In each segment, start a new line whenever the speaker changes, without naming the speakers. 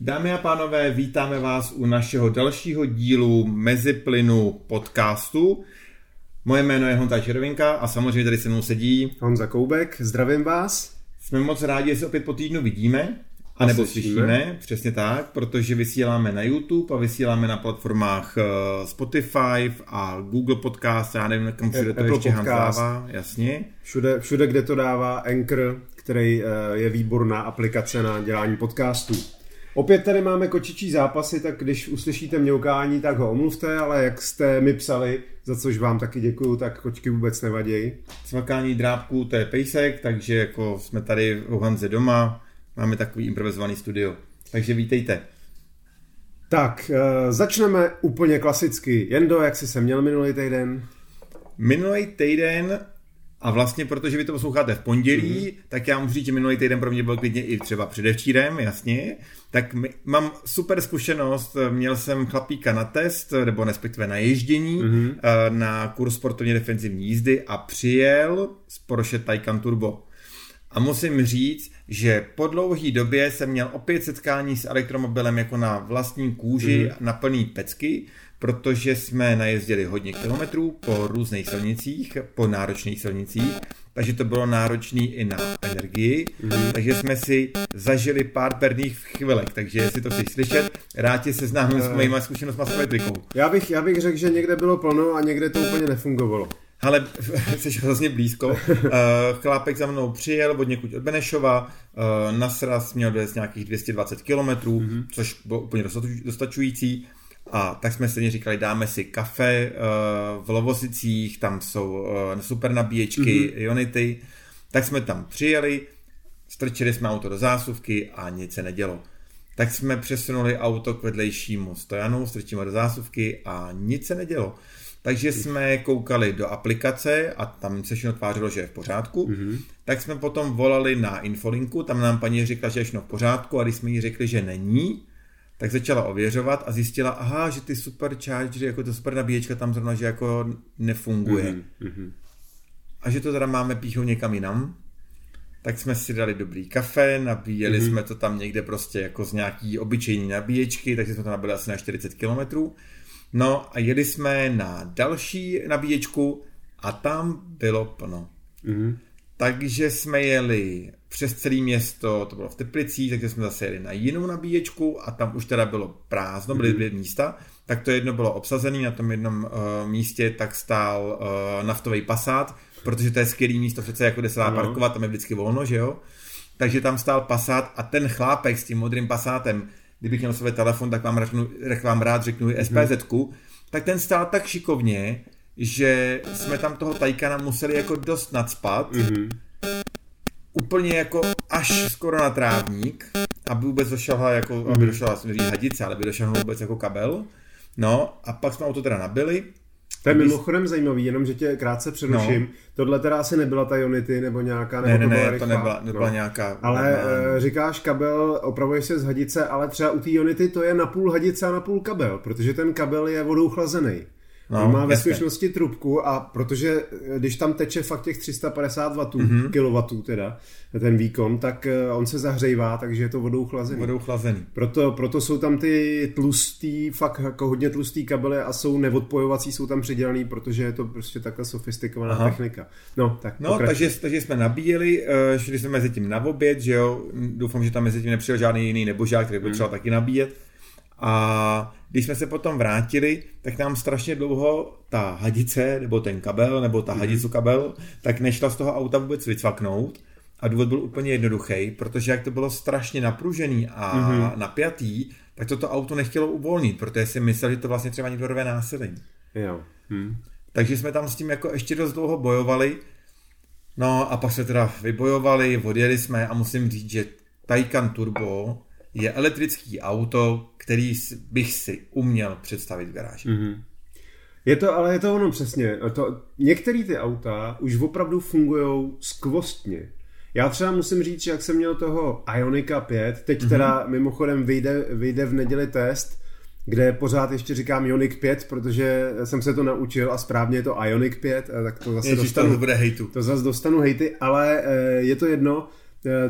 Dámy a pánové, vítáme vás u našeho dalšího dílu Meziplynu podcastu. Moje jméno je Honza Červinka a samozřejmě tady se mnou sedí
Honza Koubek. Zdravím vás.
Jsme moc rádi, že se opět po týdnu vidíme. A nebo slyšíme. přesně tak, protože vysíláme na YouTube a vysíláme na platformách eh, Spotify a Google Podcast, já nevím, kam všude to ještě podcast. dává, jasně.
Všude, všude, kde to dává Anchor, který eh, je výborná aplikace na dělání podcastů. Opět tady máme kočičí zápasy, tak když uslyšíte mňoukání, tak ho omluvte, ale jak jste mi psali, za což vám taky děkuju, tak kočky vůbec nevadějí.
Smakání drábků, to je pejsek, takže jako jsme tady u Hanze doma, máme takový improvizovaný studio. Takže vítejte.
Tak, uh, začneme úplně klasicky. Jendo, jak jsi se měl minulý týden?
Minulý týden a vlastně, protože vy to posloucháte v pondělí, mm-hmm. tak já můžu říct, že minulý týden pro mě byl klidně i třeba předevčírem, jasně. Tak my, mám super zkušenost, měl jsem chlapíka na test, nebo respektive na ježdění, mm-hmm. na kurz sportovně defenzivní jízdy a přijel z Porsche Taycan Turbo. A musím říct, že po dlouhé době jsem měl opět setkání s elektromobilem jako na vlastní kůži, mm-hmm. na plný pecky, protože jsme najezdili hodně kilometrů po různých silnicích, po náročných silnicích, takže to bylo náročné i na energii, mm. takže jsme si zažili pár perných chvilek, takže jestli to chceš slyšet, rád tě seznámím uh, s mojíma zkušenostmi s elektrikou.
Já bych, já bych řekl, že někde bylo plno a někde to úplně nefungovalo.
Ale jsi hrozně blízko. Uh, chlápek za mnou přijel od někud od Benešova, uh, na sraz měl dojezd nějakých 220 km, mm-hmm. což bylo úplně dostačující. A tak jsme si říkali, dáme si kafe uh, v Lovosicích, tam jsou uh, super nabíječky, mm-hmm. Ionity. Tak jsme tam přijeli, strčili jsme auto do zásuvky a nic se nedělo. Tak jsme přesunuli auto k vedlejšímu stojanu, strčíme do zásuvky a nic se nedělo. Takže jsme koukali do aplikace a tam se všechno tvářilo, že je v pořádku. Mm-hmm. Tak jsme potom volali na infolinku, tam nám paní řekla, že je všechno v pořádku a když jsme jí řekli, že není, tak začala ověřovat a zjistila, aha, že ty superchargery, jako to super nabíječka tam zrovna, že jako nefunguje. Mm-hmm. A že to teda máme píchou někam jinam. Tak jsme si dali dobrý kafe, nabíjeli mm-hmm. jsme to tam někde prostě jako z nějaký obyčejní nabíječky, takže jsme to nabili asi na 40 km. No a jeli jsme na další nabíječku a tam bylo plno. Mm-hmm. Takže jsme jeli přes celé město, to bylo v Teplicích, takže jsme zase jeli na jinou nabíječku a tam už teda bylo prázdno, byly dvě místa, tak to jedno bylo obsazené, na tom jednom uh, místě tak stál uh, naftový pasát, protože to je skvělý místo, přece jako kde se dá parkovat, tam je vždycky volno, že jo? Takže tam stál pasát a ten chlápek s tím modrým pasátem, kdybych měl své telefon, tak vám, řeknu, vám rád řeknu spz mm. tak ten stál tak šikovně, že jsme tam toho tajkana museli jako dost nadspat, mm-hmm úplně jako až skoro na trávník, aby vůbec došla jako, aby došla vlastně hadice, ale aby došel vůbec jako kabel. No a pak jsme auto teda nabili.
To je mimochodem zajímavý, jenom že tě krátce přeruším. No. Tohle teda asi nebyla ta Unity nebo nějaká, nebo
ne, ne, to, ne, to nebyla, nebyla no. nějaká.
Ale uh, říkáš kabel, opravuješ se z hadice, ale třeba u té Unity to je na půl hadice a na půl kabel, protože ten kabel je vodou chlazený. No, On má ve skutečnosti trubku a protože eh, když tam teče fakt těch 350 W, mm-hmm. kW teda, ten výkon, tak eh, on se zahřejvá, takže je to vodou chlazený.
Vodou chlazený.
Proto, proto jsou tam ty tlustý, fakt jako hodně tlustý kabely a jsou neodpojovací, jsou tam přidělaný, protože je to prostě takhle sofistikovaná Aha. technika. No, tak
no takže, takže, jsme nabíjeli, eh, šli jsme mezi tím na oběd, že jo, doufám, že tam mezi tím nepřijel žádný jiný nebožák, který by třeba mm. taky nabíjet. A když jsme se potom vrátili, tak nám strašně dlouho ta hadice, nebo ten kabel, nebo ta mm. hadicu kabel, tak nešla z toho auta vůbec vycvaknout. A důvod byl úplně jednoduchý, protože jak to bylo strašně napružený a mm-hmm. napjatý, tak toto auto nechtělo uvolnit, protože si mysleli, že to vlastně třeba někdo rve násilím.
Jo. Hm.
Takže jsme tam s tím jako ještě dost dlouho bojovali. No a pak se teda vybojovali, odjeli jsme a musím říct, že Taycan Turbo je elektrický auto, který bych si uměl představit v garáži. Mm-hmm.
Je to, ale je to ono přesně. To, některé ty auta už opravdu fungují skvostně. Já třeba musím říct, že jak jsem měl toho Ionika 5, teď mm-hmm. teda mimochodem vyjde, vyjde v neděli test, kde pořád ještě říkám Ionic 5, protože jsem se to naučil a správně je to Ionic 5, tak to zase
Ježiš,
dostanu,
to bude hejtu.
To zase dostanu hejty, ale eh, je to jedno,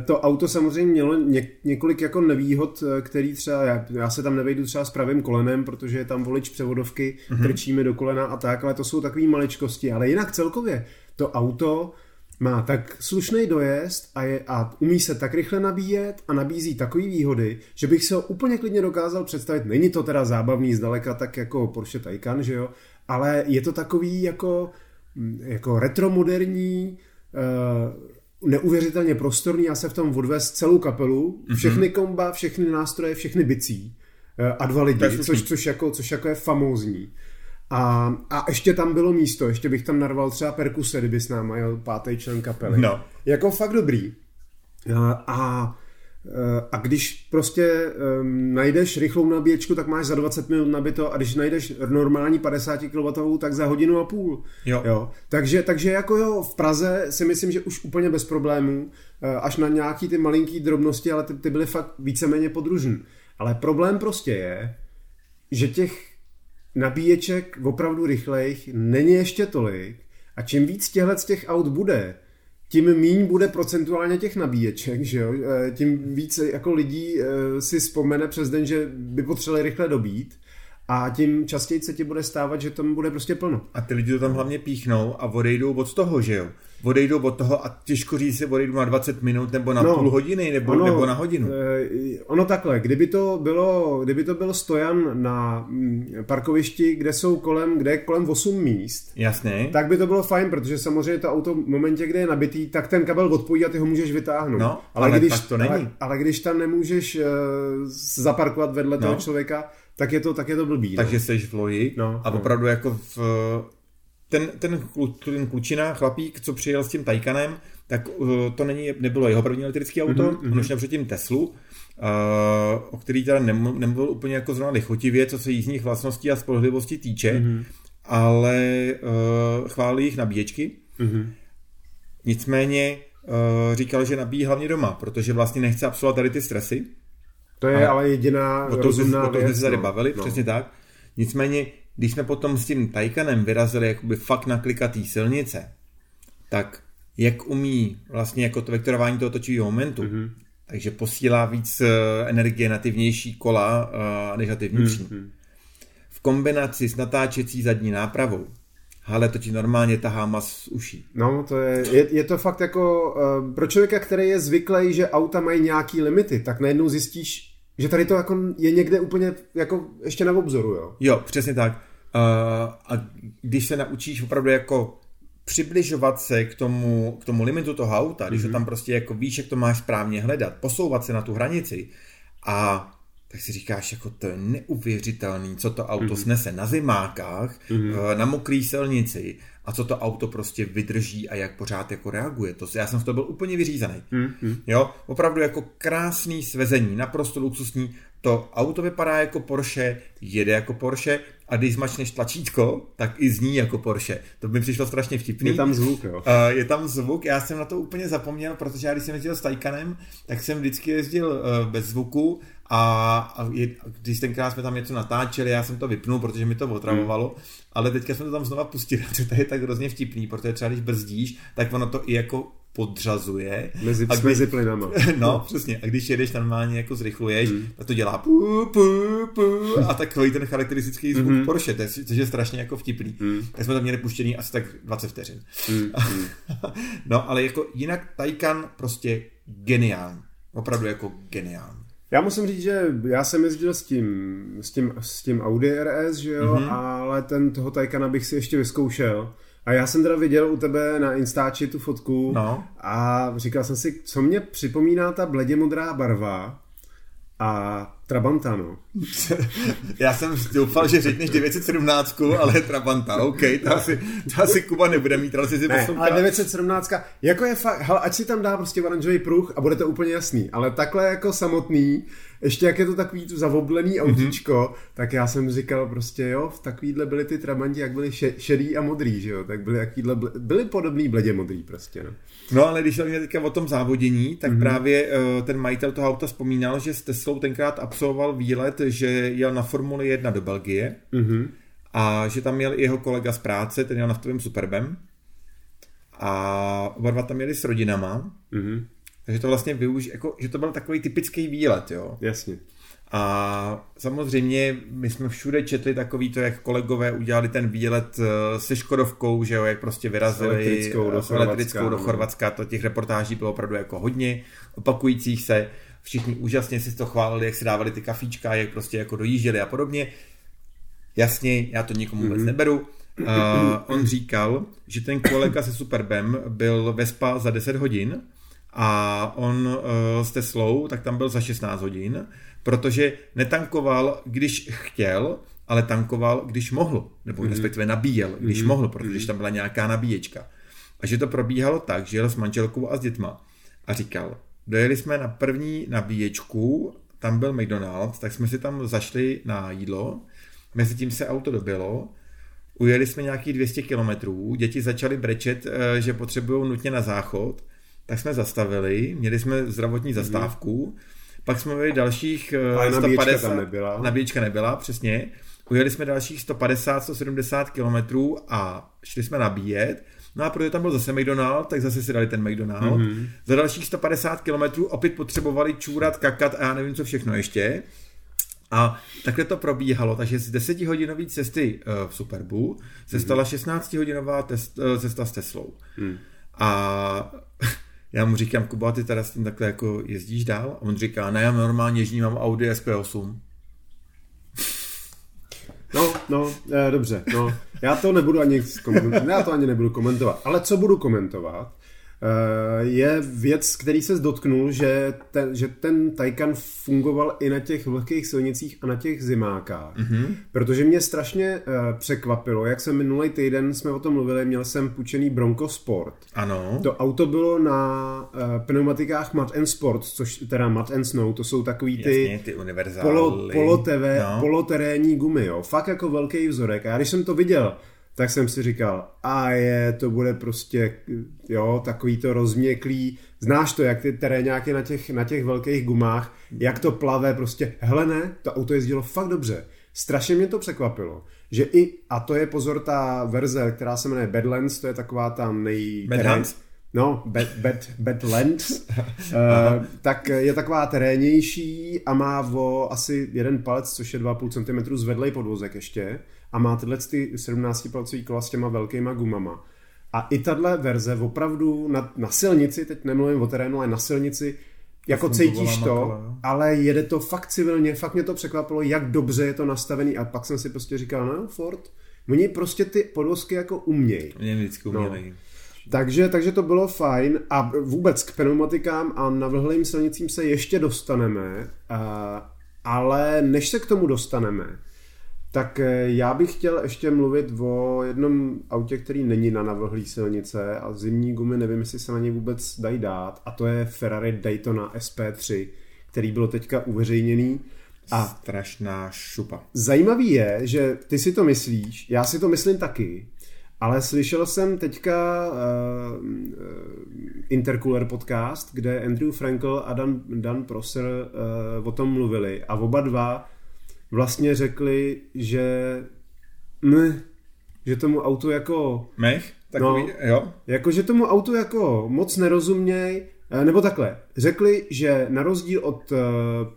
to auto samozřejmě mělo ně, několik jako nevýhod, eh, který třeba, já, já se tam nevejdu třeba s pravým kolenem, protože je tam volič převodovky, mm-hmm. krčíme do kolena a tak, ale to jsou takové maličkosti. Ale jinak celkově to auto má tak slušný dojezd a, je, a umí se tak rychle nabíjet a nabízí takové výhody, že bych se ho úplně klidně dokázal představit. Není to teda zábavný zdaleka tak jako Porsche Taycan, že jo, ale je to takový jako, mm, jako retromoderní, uh, neuvěřitelně prostorný, já se v tom odvez celou kapelu, mhm. všechny komba, všechny nástroje, všechny bicí eh, a dva lidi, což, což, jako, což jako je famózní. A, a ještě tam bylo místo, ještě bych tam narval třeba perkuse, kdyby s náma jel pátý člen kapely.
No.
Jako fakt dobrý. A, a a když prostě um, najdeš rychlou nabíječku, tak máš za 20 minut nabito a když najdeš normální 50 kW, tak za hodinu a půl.
Jo.
jo. Takže, takže jako jo, v Praze si myslím, že už úplně bez problémů, eh, až na nějaký ty malinký drobnosti, ale ty, ty byly fakt víceméně podružný. Ale problém prostě je, že těch nabíječek opravdu rychlejch není ještě tolik a čím víc těchto z těch aut bude, tím míň bude procentuálně těch nabíječek, že jo? Eh, tím více jako lidí eh, si vzpomene přes den, že by potřebovali rychle dobít a tím častěji se ti bude stávat, že tam bude prostě plno.
A ty lidi to tam hlavně píchnou a odejdou od toho, že jo? Odejdou od toho a těžko říct si odejdu na 20 minut nebo na no, půl hodiny nebo, ono, nebo na hodinu.
Eh, ono takhle, kdyby to bylo, kdyby to byl stojan na mm, parkovišti, kde jsou kolem, kde je kolem 8 míst,
Jasně.
tak by to bylo fajn, protože samozřejmě to auto v momentě, kde je nabitý, tak ten kabel odpojí a ty ho můžeš vytáhnout.
No, ale, ale když, to není.
Ale, ale když tam nemůžeš uh, zaparkovat vedle no. toho člověka, tak je to, tak je to blbý.
No. Takže no. jsi v loji no, a no. opravdu jako v, ten, ten, ten klučina, chlapík, co přijel s tím Taycanem, tak uh, to není, nebylo jeho první elektrické auto, mm-hmm. on už měl předtím Teslu, uh, o který teda nebyl úplně jako zrovna lichotivě, co se jízdních vlastností a spolehlivosti týče, mm-hmm. ale uh, chválí jich nabíječky. Mm-hmm. Nicméně uh, říkal, že nabíjí hlavně doma, protože vlastně nechce absolvovat tady ty stresy.
To je ale, ale jediná o to, rozumná
o to jsme se tady no. bavili, no. přesně tak. Nicméně, když jsme potom s tím Taycanem vyrazili jakoby fakt na klikatý silnice, tak jak umí vlastně jako to vektorování toho točivého momentu, mm-hmm. takže posílá víc eh, energie na ty vnější kola uh, než na ty vnitřní. Mm-hmm. V kombinaci s natáčecí zadní nápravou, ale to ti normálně tahá mas z uší.
No, to je, je, je to fakt jako, uh, pro člověka, který je zvyklý, že auta mají nějaký limity, tak najednou zjistíš, že tady to jako je někde úplně jako ještě na obzoru, jo?
Jo, přesně tak. Uh, a když se naučíš opravdu jako přibližovat se k tomu, k tomu limitu toho auta, když mm-hmm. to tam prostě jako víš, jak to máš správně hledat, posouvat se na tu hranici a tak si říkáš, jako to je neuvěřitelný, co to auto mm-hmm. snese na zimákách, mm-hmm. na mokrý silnici a co to auto prostě vydrží a jak pořád jako reaguje. To, já jsem z toho byl úplně vyřízený. Mm-hmm. Jo, opravdu jako krásný svezení, naprosto luxusní. To auto vypadá jako Porsche, jede jako Porsche a když zmačneš tlačítko, tak i zní jako Porsche. To by přišlo strašně vtipný.
Je tam zvuk, jo.
Uh, je tam zvuk, já jsem na to úplně zapomněl, protože já když jsem jezdil s Taycanem, tak jsem vždycky jezdil uh, bez zvuku a, a je, když tenkrát jsme tam něco natáčeli, já jsem to vypnul, protože mi to otravovalo, hmm. ale teďka jsme to tam znova pustili, to je tak hrozně vtipný, protože třeba když brzdíš, tak ono to i jako podřazuje.
Mezi, a když, mezi plynama.
No, přesně. A když jedeš normálně jako zrychluješ, hmm. tak to dělá pu, pu, pu, a takový ten charakteristický zvuk hmm. Porsche, to je, což je strašně jako vtipný. Hmm. Tak jsme tam měli puštěný asi tak 20 vteřin. Hmm. no, ale jako jinak Taycan prostě geniální. Opravdu jako geniální.
Já musím říct, že já jsem jezdil s tím, s tím, s tím Audi RS, že jo, mm-hmm. ale ten toho Taycana bych si ještě vyzkoušel. A já jsem teda viděl u tebe na Instači tu fotku
no.
a říkal jsem si, co mě připomíná ta bledě modrá barva a Trabanta, no.
Já jsem doufal, že řekneš 917, ale Trabanta, OK, to asi, to asi Kuba nebude mít, ale si si
ne, ale 917, jako je fakt, hele, ať si tam dá prostě oranžový pruh a bude to úplně jasný, ale takhle jako samotný, ještě jak je to takový tu zavoblený mhm. autíčko, mm-hmm. tak já jsem říkal prostě jo, v takovýhle byly ty Trabanti, jak byly šedý a modrý, že jo, tak byly jakýhle, byly podobný bledě modrý prostě, no.
No ale když se teďka o tom závodění, tak mm-hmm. právě uh, ten majitel toho auta vzpomínal, že s Teslou tenkrát absolvoval výlet, že jel na Formuli 1 do Belgie mm-hmm. a že tam měl i jeho kolega z práce, ten jel naftovým Superbem a oba dva tam jeli s rodinama. Mm-hmm Takže to vlastně využij, jako, že to byl takový typický výlet, jo.
Jasně.
A samozřejmě my jsme všude četli takový to, jak kolegové udělali ten výlet eh, se Škodovkou, že jo, jak prostě vyrazili
elektrickou do,
elektrickou do Chorvatska, to těch reportáží bylo opravdu jako hodně opakujících se, všichni úžasně si to chválili, jak si dávali ty kafíčka, jak prostě jako dojížděli a podobně. Jasně, já to nikomu vůbec mm-hmm. neberu. Uh, on říkal, že ten kolega se Superbem byl ve spa za 10 hodin a on uh, s Teslou, tak tam byl za 16 hodin protože netankoval, když chtěl, ale tankoval, když mohl, nebo mm. respektive nabíjel, když mm. mohl, protože tam byla nějaká nabíječka. A že to probíhalo tak, že jel s manželkou a s dětma a říkal, dojeli jsme na první nabíječku, tam byl McDonald's, tak jsme si tam zašli na jídlo, mezi tím se auto dobilo, ujeli jsme nějakých 200 kilometrů, děti začaly brečet, eh, že potřebují nutně na záchod, tak jsme zastavili, měli jsme zdravotní zastávku, mm pak jsme měli dalších
Ale 150. tam nebyla.
Nabíječka nebyla, přesně. Ujeli jsme dalších 150-170 kilometrů a šli jsme nabíjet. No a protože tam byl zase McDonald, tak zase si dali ten McDonald. Mm-hmm. Za dalších 150 kilometrů opět potřebovali čůrat, kakat a já nevím, co všechno ještě. A takhle to probíhalo, takže z 10 hodinové cesty uh, v Superbu se mm-hmm. stala 16 hodinová uh, cesta s Teslou. Mm. A já mu říkám, Kuba, ty teda s tím takhle jako jezdíš dál? A on říká, ne, já normálně jezdím, mám Audi SP8.
No, no, eh, dobře, no, já to nebudu ani já to ani nebudu komentovat, ale co budu komentovat, je věc, který se dotknul, že ten, že ten Taycan fungoval i na těch vlhkých silnicích a na těch zimákách. Mm-hmm. Protože mě strašně uh, překvapilo, jak jsem minulý týden jsme o tom mluvili, měl jsem půjčený Bronco Sport.
Ano.
To auto bylo na uh, pneumatikách Mud and Sport, což teda Mud and Snow, to jsou takový ty,
Jasně, ty polo,
poloteve, no. poloterénní gumy, jo. Fakt jako velký vzorek. A já když jsem to viděl, tak jsem si říkal, a je, to bude prostě, jo, takový to rozměklý, znáš to, jak ty terénáky na těch, na těch velkých gumách, jak to plave, prostě, hele ne, to auto jezdilo fakt dobře. Strašně mě to překvapilo, že i, a to je pozor ta verze, která se jmenuje Badlands, to je taková ta nej...
Badlands?
No, bad, bad, Badlands, uh, tak je taková terénější a má o asi jeden palec, což je 2,5 cm zvedlej podvozek ještě. A má tyhle ty 17-palcový kola s těma velkýma gumama. A i tahle verze opravdu na, na silnici, teď nemluvím o terénu, ale na silnici, jako cítíš to, makala, ale jede to fakt civilně, fakt mě to překvapilo, jak dobře je to nastavený. A pak jsem si prostě říkal, no Ford, oni prostě ty podvozky jako umějí.
Mě vždycky No.
Takže, takže to bylo fajn a vůbec k pneumatikám a na vlhlým silnicím se ještě dostaneme, ale než se k tomu dostaneme, tak eh, já bych chtěl ještě mluvit o jednom autě, který není na navlhlý silnice a zimní gumy nevím, jestli se na ně vůbec dají dát a to je Ferrari Daytona SP3, který bylo teďka uveřejněný.
A strašná šupa.
Zajímavý je, že ty si to myslíš, já si to myslím taky, ale slyšel jsem teďka uh, Intercooler podcast, kde Andrew Frankel a Dan, Dan Prosser uh, o tom mluvili a oba dva vlastně řekli, že ne, že tomu autu jako...
Mech? Takový, no, jo?
Jako, že tomu autu jako moc nerozuměj, eh, nebo takhle, řekli, že na rozdíl od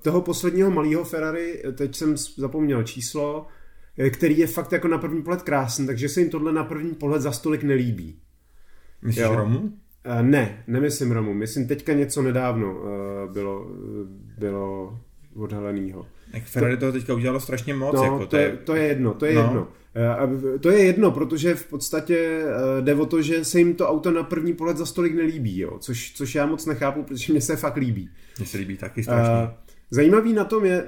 toho posledního malého Ferrari, teď jsem zapomněl číslo, který je fakt jako na první pohled krásný, takže se jim tohle na první pohled za stolik nelíbí.
Myslíš jo? Romu? Uh,
ne, nemyslím Romu, myslím teďka něco nedávno uh, bylo, bylo odhaleného.
Jak Ferrari to, toho teďka udělalo strašně moc.
No,
jako
to, to, je, to je jedno, to je no. jedno. Eh, to je jedno, protože v podstatě eh, jde o to, že se jim to auto na první pohled za stolik nelíbí, jo? Což, což já moc nechápu, protože mě se fakt líbí.
Mně se líbí taky strašně. Uh,
Zajímavý na tom je,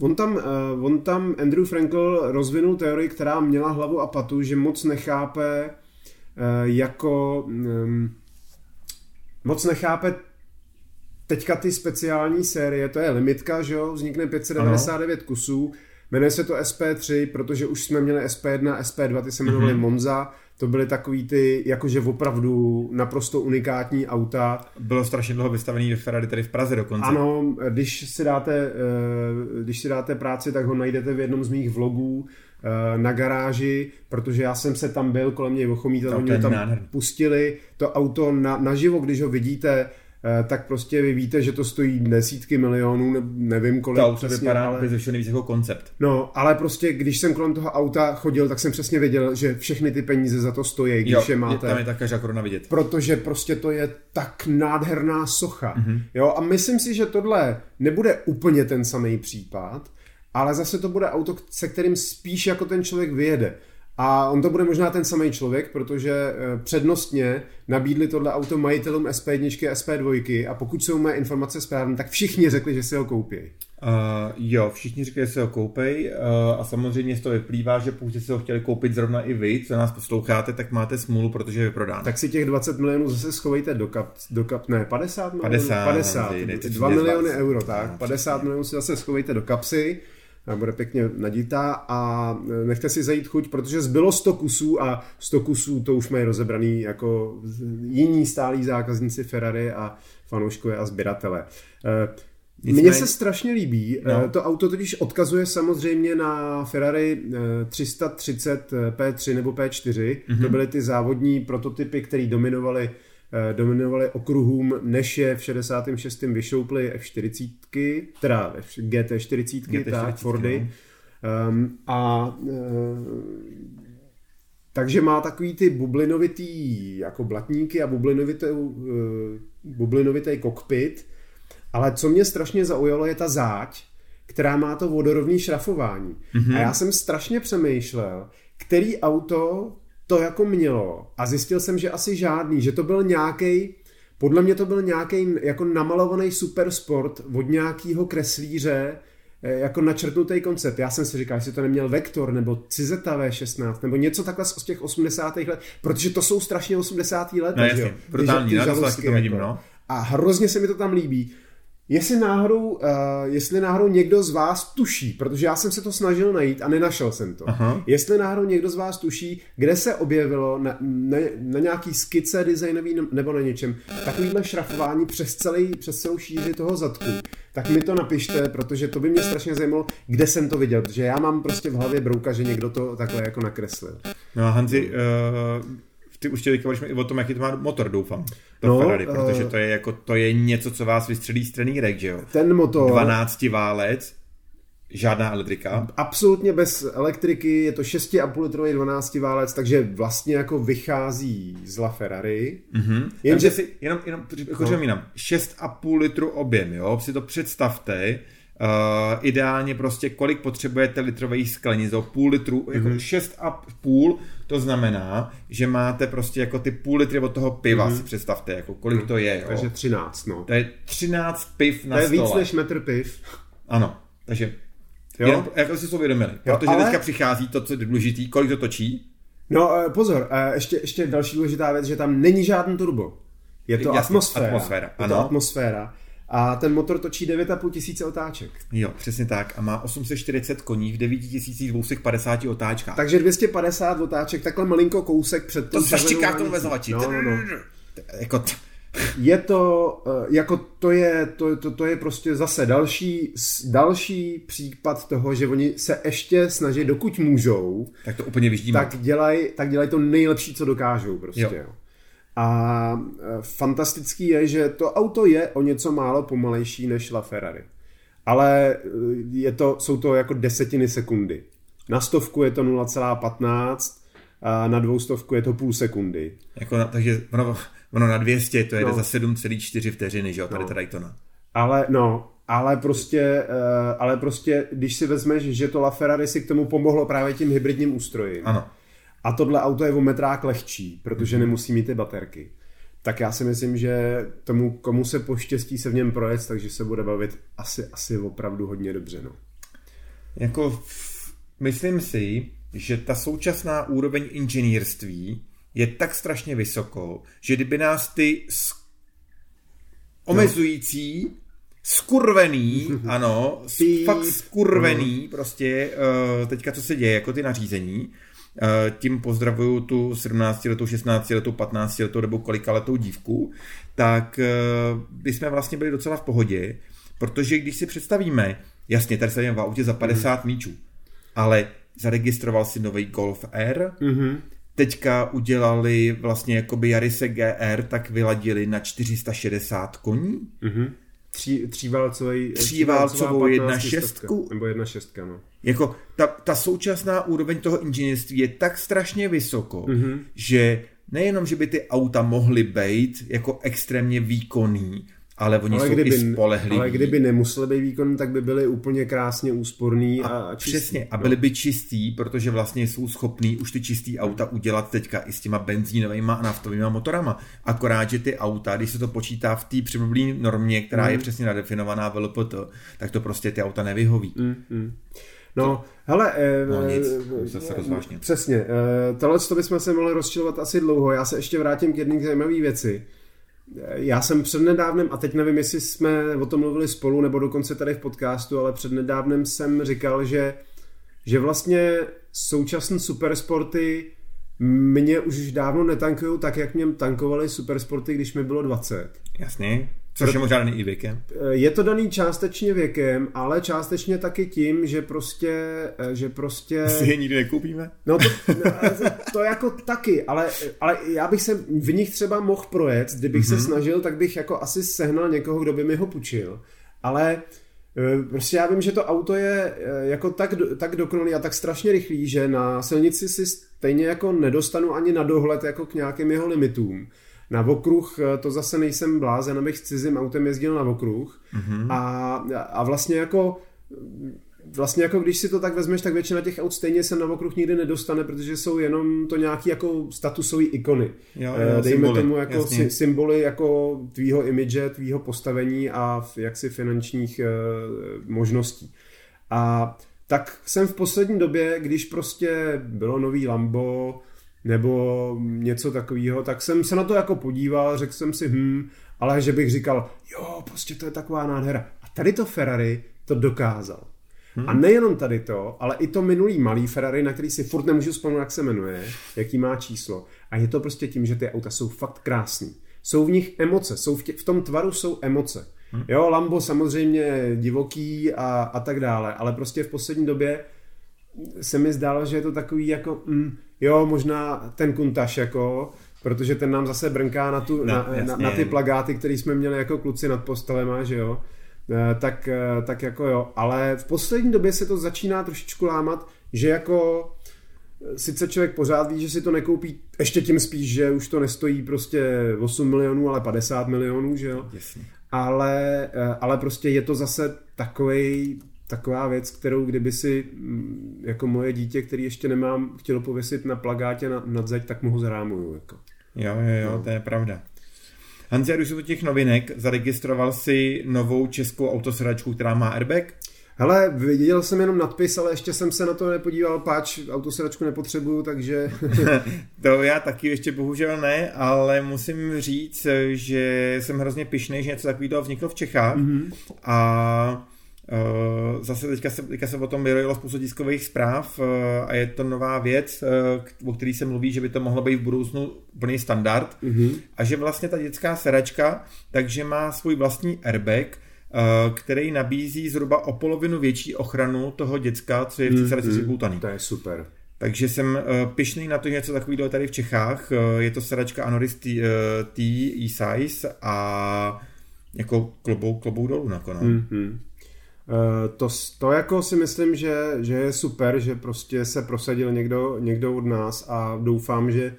on tam, on tam Andrew Frankel rozvinul teorii, která měla hlavu a patu, že moc nechápe jako mm, moc nechápe teďka ty speciální série, to je limitka, že jo, vznikne 599 ano. kusů, jmenuje se to SP3, protože už jsme měli SP1 SP2, ty se jmenovaly mm-hmm. Monza, to byly takový ty, jakože opravdu naprosto unikátní auta.
Bylo strašně dlouho vystavený ve Ferrari tady v Praze dokonce.
Ano, když si dáte, eh, když si dáte práci, tak ho najdete v jednom z mých vlogů eh, na garáži, protože já jsem se tam byl kolem něj ochomítal, oni tam nádherný. pustili to auto na, naživo, když ho vidíte, tak prostě vy víte, že to stojí desítky milionů, ne, nevím kolik. To
auto vypadá ale... víc jako koncept.
No, ale prostě když jsem kolem toho auta chodil, tak jsem přesně věděl, že všechny ty peníze za to stojí, když jo, je máte.
tam je ta každá koruna vidět.
Protože prostě to je tak nádherná socha. Mm-hmm. Jo, a myslím si, že tohle nebude úplně ten samý případ, ale zase to bude auto, se kterým spíš jako ten člověk vyjede. A on to bude možná ten samý člověk, protože eh, přednostně nabídli tohle auto majitelům SP1 a SP2 a pokud jsou moje informace správné, tak všichni řekli, že si ho koupí. Uh,
jo, všichni řekli, že si ho koupí uh, a samozřejmě z toho vyplývá, že pokud si ho chtěli koupit zrovna i vy, co nás posloucháte, tak máte smůlu, protože je vyprodán.
Tak si těch 20 milionů zase schovejte do kap, do kap ne, 50 milionů? 50, 50 2 miliony euro, tak, 50 milionů si zase schovejte do kapsy bude pěkně nadítá a e, nechte si zajít chuť, protože zbylo 100 kusů a 100 kusů to už mají rozebraný jako jiní stálí zákazníci Ferrari a fanouškové a sběratele. Mně se strašně líbí. No. To auto totiž odkazuje samozřejmě na Ferrari 330 P3 nebo P4. Mm-hmm. To byly ty závodní prototypy, které dominovaly dominovali okruhům, než je v 66. vyšoupli F40, teda GT40, GT40 tak, Fordy. Um, a uh, takže má takový ty bublinovitý jako blatníky a bublinovitý, uh, bublinovitý kokpit, ale co mě strašně zaujalo je ta záď, která má to vodorovný šrafování. Mm-hmm. A já jsem strašně přemýšlel, který auto to jako mělo a zjistil jsem, že asi žádný, že to byl nějaký podle mě to byl nějaký jako namalovaný supersport od nějakého kreslíře, eh, jako načrtnutý koncept. Já jsem si říkal, jestli to neměl Vektor nebo Cizeta V16 nebo něco takhle z těch 80. let, protože to jsou strašně 80. let.
No jasně, brutální, já to taky to vidím, jako. no.
A hrozně se mi to tam líbí. Jestli náhodou, uh, jestli náhodou někdo z vás tuší, protože já jsem se to snažil najít a nenašel jsem to. Aha. Jestli náhodou někdo z vás tuší, kde se objevilo na, na, na nějaký skice designový nebo na něčem takovýhle šrafování přes, celý, přes celou šíři toho zadku, tak mi to napište, protože to by mě strašně zajímalo, kde jsem to viděl, protože já mám prostě v hlavě brouka, že někdo to takhle jako nakreslil.
No a Hanzi, uh ty už teďka i o tom, jaký to má motor, doufám. To no, Ferrari, protože uh, to je jako, to je něco, co vás vystřelí z trenýrek, že jo?
Ten motor.
12 válec, žádná elektrika.
Absolutně bez elektriky, je to 6,5 litrový 12 válec, takže vlastně jako vychází z La Ferrari.
Mm-hmm. Jenže si, jenom, jenom, jako no. 6,5 litru objem, jo, si to představte, Uh, ideálně prostě kolik potřebujete litrových sklenic, o půl litru, jako mm-hmm. šest a půl, to znamená, že máte prostě jako ty půl litry od toho piva, mm-hmm. si představte, jako kolik mm-hmm. to je. Jo?
Takže 13, no.
To je 13 piv na
To je
stole.
víc než metr piv.
Ano, takže jo? Jenom, jako si to uvědomili. Jo, protože ale... teďka přichází to, co je důležitý, kolik to točí.
No eh, pozor, eh, ještě, ještě další důležitá věc, že tam není žádný turbo. Je to Jasně, atmosféra.
atmosféra.
Je to atmosféra. A ten motor točí 9,5 tisíce otáček.
Jo, přesně tak. A má 840 koní v 9250 otáčkách.
Takže 250 otáček, takhle malinko kousek před
To zaštiká k tomu vezovači. No, no, no. Jako t-
je to, eh, jako to je, to, to, to je prostě zase další, další případ toho, že oni se ještě snaží, dokud můžou,
tak to úplně vyždíme.
Tak dělají tak dělaj to nejlepší, co dokážou prostě. Jo. A e, fantastický je, že to auto je o něco málo pomalejší než La Ferrari. Ale e, je to, jsou to jako desetiny sekundy. Na stovku je to 0,15 a na dvoustovku je to půl sekundy.
Jako na, takže ono, ono na 200 to jede no. za 7,4 vteřiny, že jo, tady no. to Daytona.
Ale no, ale prostě, uh, ale prostě, když si vezmeš, že to La Ferrari si k tomu pomohlo právě tím hybridním ústrojím.
Ano
a tohle auto je o metrák lehčí, protože mhm. nemusí mít ty baterky. Tak já si myslím, že tomu, komu se poštěstí se v něm projet, takže se bude bavit asi, asi opravdu hodně dobře. No.
Jako myslím si, že ta současná úroveň inženýrství je tak strašně vysoko, že kdyby nás ty sk- omezující, skurvený, ano, fakt skurvený, prostě uh, teďka co se děje, jako ty nařízení, Eh, tím pozdravuju tu 17 letou, 16 letou, 15 letou nebo kolika letou dívku, tak eh, by jsme vlastně byli docela v pohodě, protože když si představíme, jasně, tady se v autě za 50 mm. míčů, ale zaregistroval si nový Golf R, mm-hmm. teďka udělali vlastně jakoby Jarise GR, tak vyladili na 460 koní.
Mm-hmm. Tří, tříválcový,
tříválcovou jedna šestku.
Nebo jedna šestka, no.
Jako ta, ta současná úroveň toho inženýrství je tak strašně vysoko, mm-hmm. že nejenom, že by ty auta mohly být jako extrémně výkonný, ale oni ale jsou kdyby, i spolehliví.
Ale kdyby nemuseli být výkonní, tak by byli úplně krásně úsporný a, a čistý.
Přesně, a byli by čistý, protože vlastně jsou schopní už ty čistý auta udělat teďka i s těma benzínovými a naftovými motorama. Akorát, že ty auta, když se to počítá v té přiblblé normě, která mm. je přesně nadefinovaná v LPT, tak to prostě ty auta nevyhoví.
Mm, mm. No, hele,
eh, no nic, se
rozvážně. Přesně, eh, tohle to bychom se mohli rozčilovat asi dlouho, já se ještě vrátím k jedné zajímavé věci. Já jsem přednedávnem, a teď nevím, jestli jsme o tom mluvili spolu, nebo dokonce tady v podcastu, ale přednedávnem jsem říkal, že, že vlastně současné supersporty mě už dávno netankují tak, jak mě tankovaly supersporty, když mi bylo 20.
Jasně. Což je možná daný i věkem?
Eh, je to daný částečně věkem, ale částečně taky tím, že prostě... Eh, že prostě...
Si je nikdy nekoupíme?
No to, to jako taky, ale, ale já bych se v nich třeba mohl projet, kdybych mm-hmm. se mhm. snažil, tak bych jako asi sehnal někoho, kdo by mi ho půjčil. Ale eh, Prostě já vím, že to auto je jako tak, tak dokonalý a tak strašně rychlý, že na silnici si stejně jako nedostanu ani na dohled jako k nějakým jeho limitům. Na okruh eh, to zase nejsem blázen, abych s cizím autem jezdil na okruh. Mm-hmm. A, a vlastně jako vlastně jako když si to tak vezmeš, tak většina těch aut stejně se na okruh nikdy nedostane, protože jsou jenom to nějaký jako statusové ikony.
Jo, jo, Dejme
symboly, tomu jako jasně. symboly jako tvýho imidže, tvýho postavení a jaksi finančních uh, možností. A tak jsem v poslední době, když prostě bylo nový Lambo, nebo něco takového, tak jsem se na to jako podíval, řekl jsem si, hm, ale že bych říkal, jo, prostě to je taková nádhera. A tady to Ferrari to dokázal. Hmm. A nejenom tady to, ale i to minulý malý Ferrari, na který si furt nemůžu vzpomenout, jak se jmenuje, jaký má číslo. A je to prostě tím, že ty auta jsou fakt krásný. Jsou v nich emoce, jsou v, tě, v tom tvaru jsou emoce. Hmm. Jo, Lambo samozřejmě divoký a, a tak dále, ale prostě v poslední době se mi zdálo, že je to takový jako, mm, jo, možná ten kuntaš jako, protože ten nám zase brnká na, tu, no, na, na, na ty plagáty, které jsme měli jako kluci nad postelema, že jo, eh, tak, eh, tak jako jo, ale v poslední době se to začíná trošičku lámat, že jako eh, sice člověk pořád ví, že si to nekoupí, ještě tím spíš, že už to nestojí prostě 8 milionů, ale 50 milionů, že jo,
Jasně.
ale, ale prostě je to zase takový taková věc, kterou kdyby si mm, jako moje dítě, který ještě nemám, chtělo pověsit na plagátě na, nad zeď, tak mu ho zrámuju. Jako.
Jo, jo, jo, to je pravda. Hanzi, a když jsou těch novinek, zaregistroval si novou českou autosedačku, která má airbag?
Hele, viděl jsem jenom nadpis, ale ještě jsem se na to nepodíval, páč autosedačku nepotřebuju, takže...
to já taky ještě bohužel ne, ale musím říct, že jsem hrozně pišný, že něco takového vzniklo v Čechách mm-hmm. a zase teďka se, teďka se o tom vyrojilo spoustu tiskových zpráv uh, a je to nová věc, uh, o který se mluví, že by to mohlo být v budoucnu úplný standard mm-hmm. a že vlastně ta dětská sedačka takže má svůj vlastní airbag, který nabízí zhruba o polovinu větší ochranu toho děcka, co je v té sedačce mm-hmm.
To je super.
Takže jsem pišný na to, že něco takového tady v Čechách. Je to sedačka Anoris T, T e-size a jako klobou, klobou dolů nakonec. Mm-hmm.
Eh, to, to jako si myslím, že, že je super, že prostě se prosadil někdo, někdo od nás a doufám, že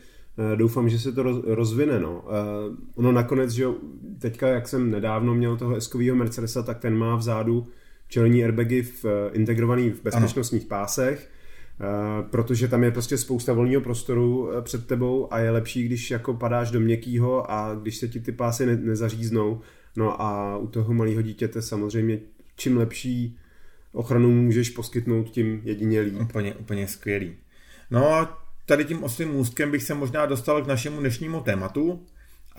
eh, doufám, že se to rozvine. No. Eh, ono nakonec, že teďka, jak jsem nedávno měl toho eskového Mercedesa, tak ten má vzadu čelní airbagy v, integrovaný v bezpečnostních ano. pásech, protože tam je prostě spousta volného prostoru před tebou a je lepší, když jako padáš do měkkýho a když se ti ty pásy ne, nezaříznou. No a u toho malého dítěte samozřejmě čím lepší ochranu můžeš poskytnout, tím jedině líp.
Úplně, úplně skvělý. No a tady tím oslým můstkem bych se možná dostal k našemu dnešnímu tématu.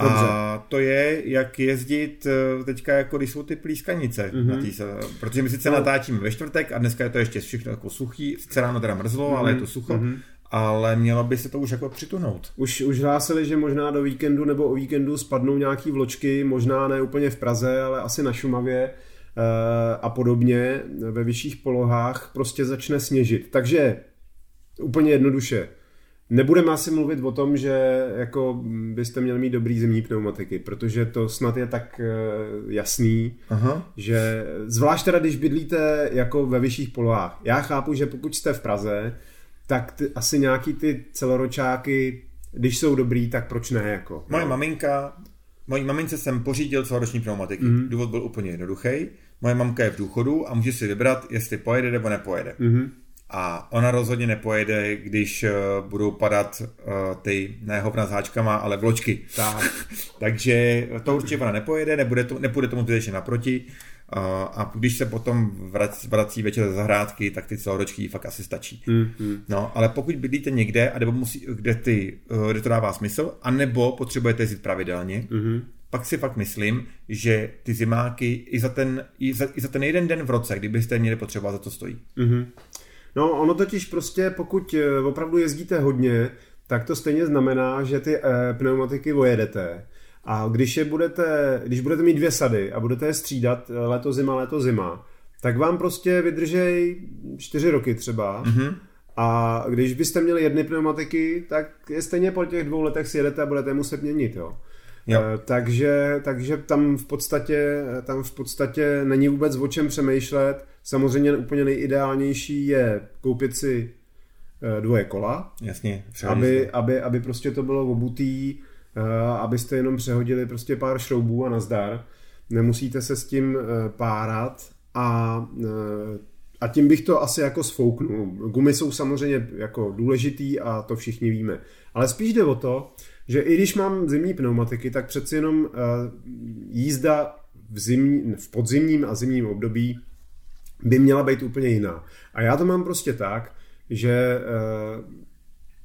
Dobře. A to je, jak jezdit eh, teďka, jako když jsou ty plískanice. Mm-hmm. Na tý, protože my sice no. natáčíme ve čtvrtek a dneska je to ještě všechno jako suchý. Sice ráno teda mrzlo, mm-hmm. ale je to sucho. Mm-hmm. Ale mělo by se to už jako přituhnout.
Už, už hlásili, že možná do víkendu nebo o víkendu spadnou nějaký vločky, možná ne úplně v Praze, ale asi na Šumavě a podobně ve vyšších polohách prostě začne sněžit. Takže úplně jednoduše, Nebudeme asi mluvit o tom, že jako byste měli mít dobrý zimní pneumatiky, protože to snad je tak uh, jasný, Aha. že zvlášť teda, když bydlíte jako ve vyšších polohách. Já chápu, že pokud jste v Praze, tak ty, asi nějaký ty celoročáky, když jsou dobrý, tak proč ne? Jako,
Moje no? maminka, mojí mamince jsem pořídil celoroční pneumatiky. Mm-hmm. Důvod byl úplně jednoduchý. Moje mamka je v důchodu a může si vybrat, jestli pojede nebo nepojede. Mm-hmm. A ona rozhodně nepojede, když uh, budou padat uh, ty ne hovna s háčkama, ale vločky. Tak. Takže to určitě ona nepojede, nebude to, nepůjde tomu zbytečně naproti. Uh, a když se potom vrací, vrací večer ze zahrádky, tak ty celoročky fakt asi stačí. Mm-hmm. No, ale pokud bydlíte někde, a nebo musí, kde, ty, uh, kde to dává smysl, anebo potřebujete jezdit pravidelně, mm-hmm. Pak si fakt myslím, že ty zimáky i za ten, i za, i za ten jeden den v roce, kdybyste měli potřebovat, za to stojí. Mm-hmm.
No, ono totiž prostě, pokud eh, opravdu jezdíte hodně, tak to stejně znamená, že ty e, pneumatiky vojedete. A když je budete, když budete mít dvě sady a budete je střídat eh, leto zima, leto zima, tak vám prostě vydržej čtyři roky třeba. Mm-hmm. A když byste měli jedny pneumatiky, tak je stejně po těch dvou letech si jedete a budete muset měnit, jo. Jo. takže, takže tam v podstatě tam v podstatě není vůbec o čem přemýšlet Samozřejmě úplně nejideálnější je koupit si eh, dvoje kola.
Jasně.
Aby, aby, aby prostě to bylo obutý, eh, abyste jenom přehodili prostě pár šroubů a nazdar. Nemusíte se s tím eh, párat a, a tím bych to asi jako sfouknul. Gumy jsou samozřejmě jako důležitý a to všichni víme. Ale spíš jde o to, že i když mám zimní pneumatiky, tak přeci jenom jízda v, zimní, v podzimním a zimním období by měla být úplně jiná. A já to mám prostě tak, že e,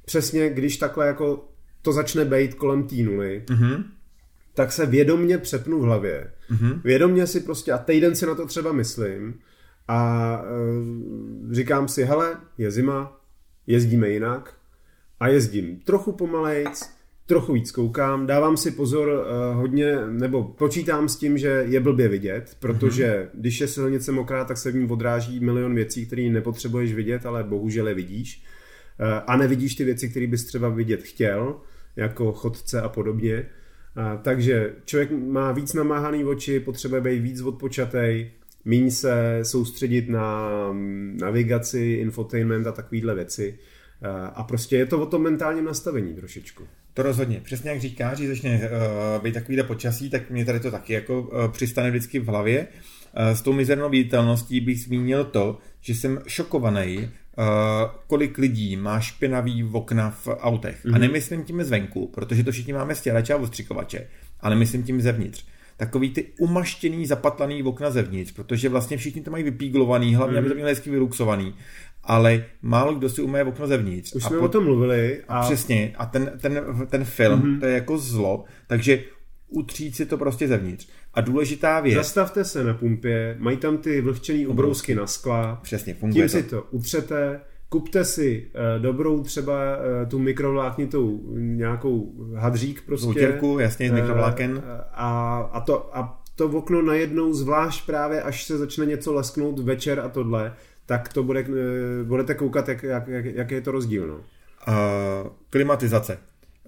přesně když takhle jako to začne být kolem té nuly, mm-hmm. tak se vědomně přepnu v hlavě. Mm-hmm. Vědomně si prostě, a týden si na to třeba myslím, a e, říkám si, hele, je zima, jezdíme jinak a jezdím trochu pomalejc, trochu víc koukám, dávám si pozor uh, hodně, nebo počítám s tím, že je blbě vidět, protože mm-hmm. když je silnice mokrá, tak se v ní odráží milion věcí, které nepotřebuješ vidět, ale bohužel je vidíš. Uh, a nevidíš ty věci, které bys třeba vidět chtěl, jako chodce a podobně. Uh, takže člověk má víc namáhaný oči, potřebuje být víc odpočatej, míň se soustředit na mm, navigaci, infotainment a takovéhle věci. A prostě je to o tom mentálním nastavení trošičku.
To rozhodně. Přesně jak říkáš, že začne uh, být takovýhle počasí, tak mě tady to taky jako uh, přistane vždycky v hlavě. Uh, s tou mizernou viditelností bych zmínil to, že jsem šokovaný, uh, kolik lidí má špinavý okna v autech. Mm-hmm. A mhm. nemyslím tím zvenku, protože to všichni máme stěrače a ostřikovače, ale myslím tím zevnitř takový ty umaštěný, zapatlaný okna zevnitř, protože vlastně všichni to mají vypíglovaný, hlavně mm. aby to mělo hezky vyluxovaný ale málo kdo si umé okno zevnitř.
Už a jsme po... o tom mluvili.
A... a přesně, a ten, ten, ten film, mm-hmm. to je jako zlo, takže utřít si to prostě zevnitř. A důležitá věc...
Zastavte se na pumpě, mají tam ty vlhčený obrousky na skla.
Přesně, funguje
Tím to. si to utřete, kupte si uh, dobrou třeba uh, tu mikrovláknitou nějakou hadřík prostě.
Zoutěrku, jasně, z mikrovláken. Uh,
a, a, to, a to okno najednou, zvlášť právě, až se začne něco lesknout večer a tohle, tak to bude, eh, budete koukat, jak, jak, jak, jak je to rozdíl. No.
Uh, klimatizace.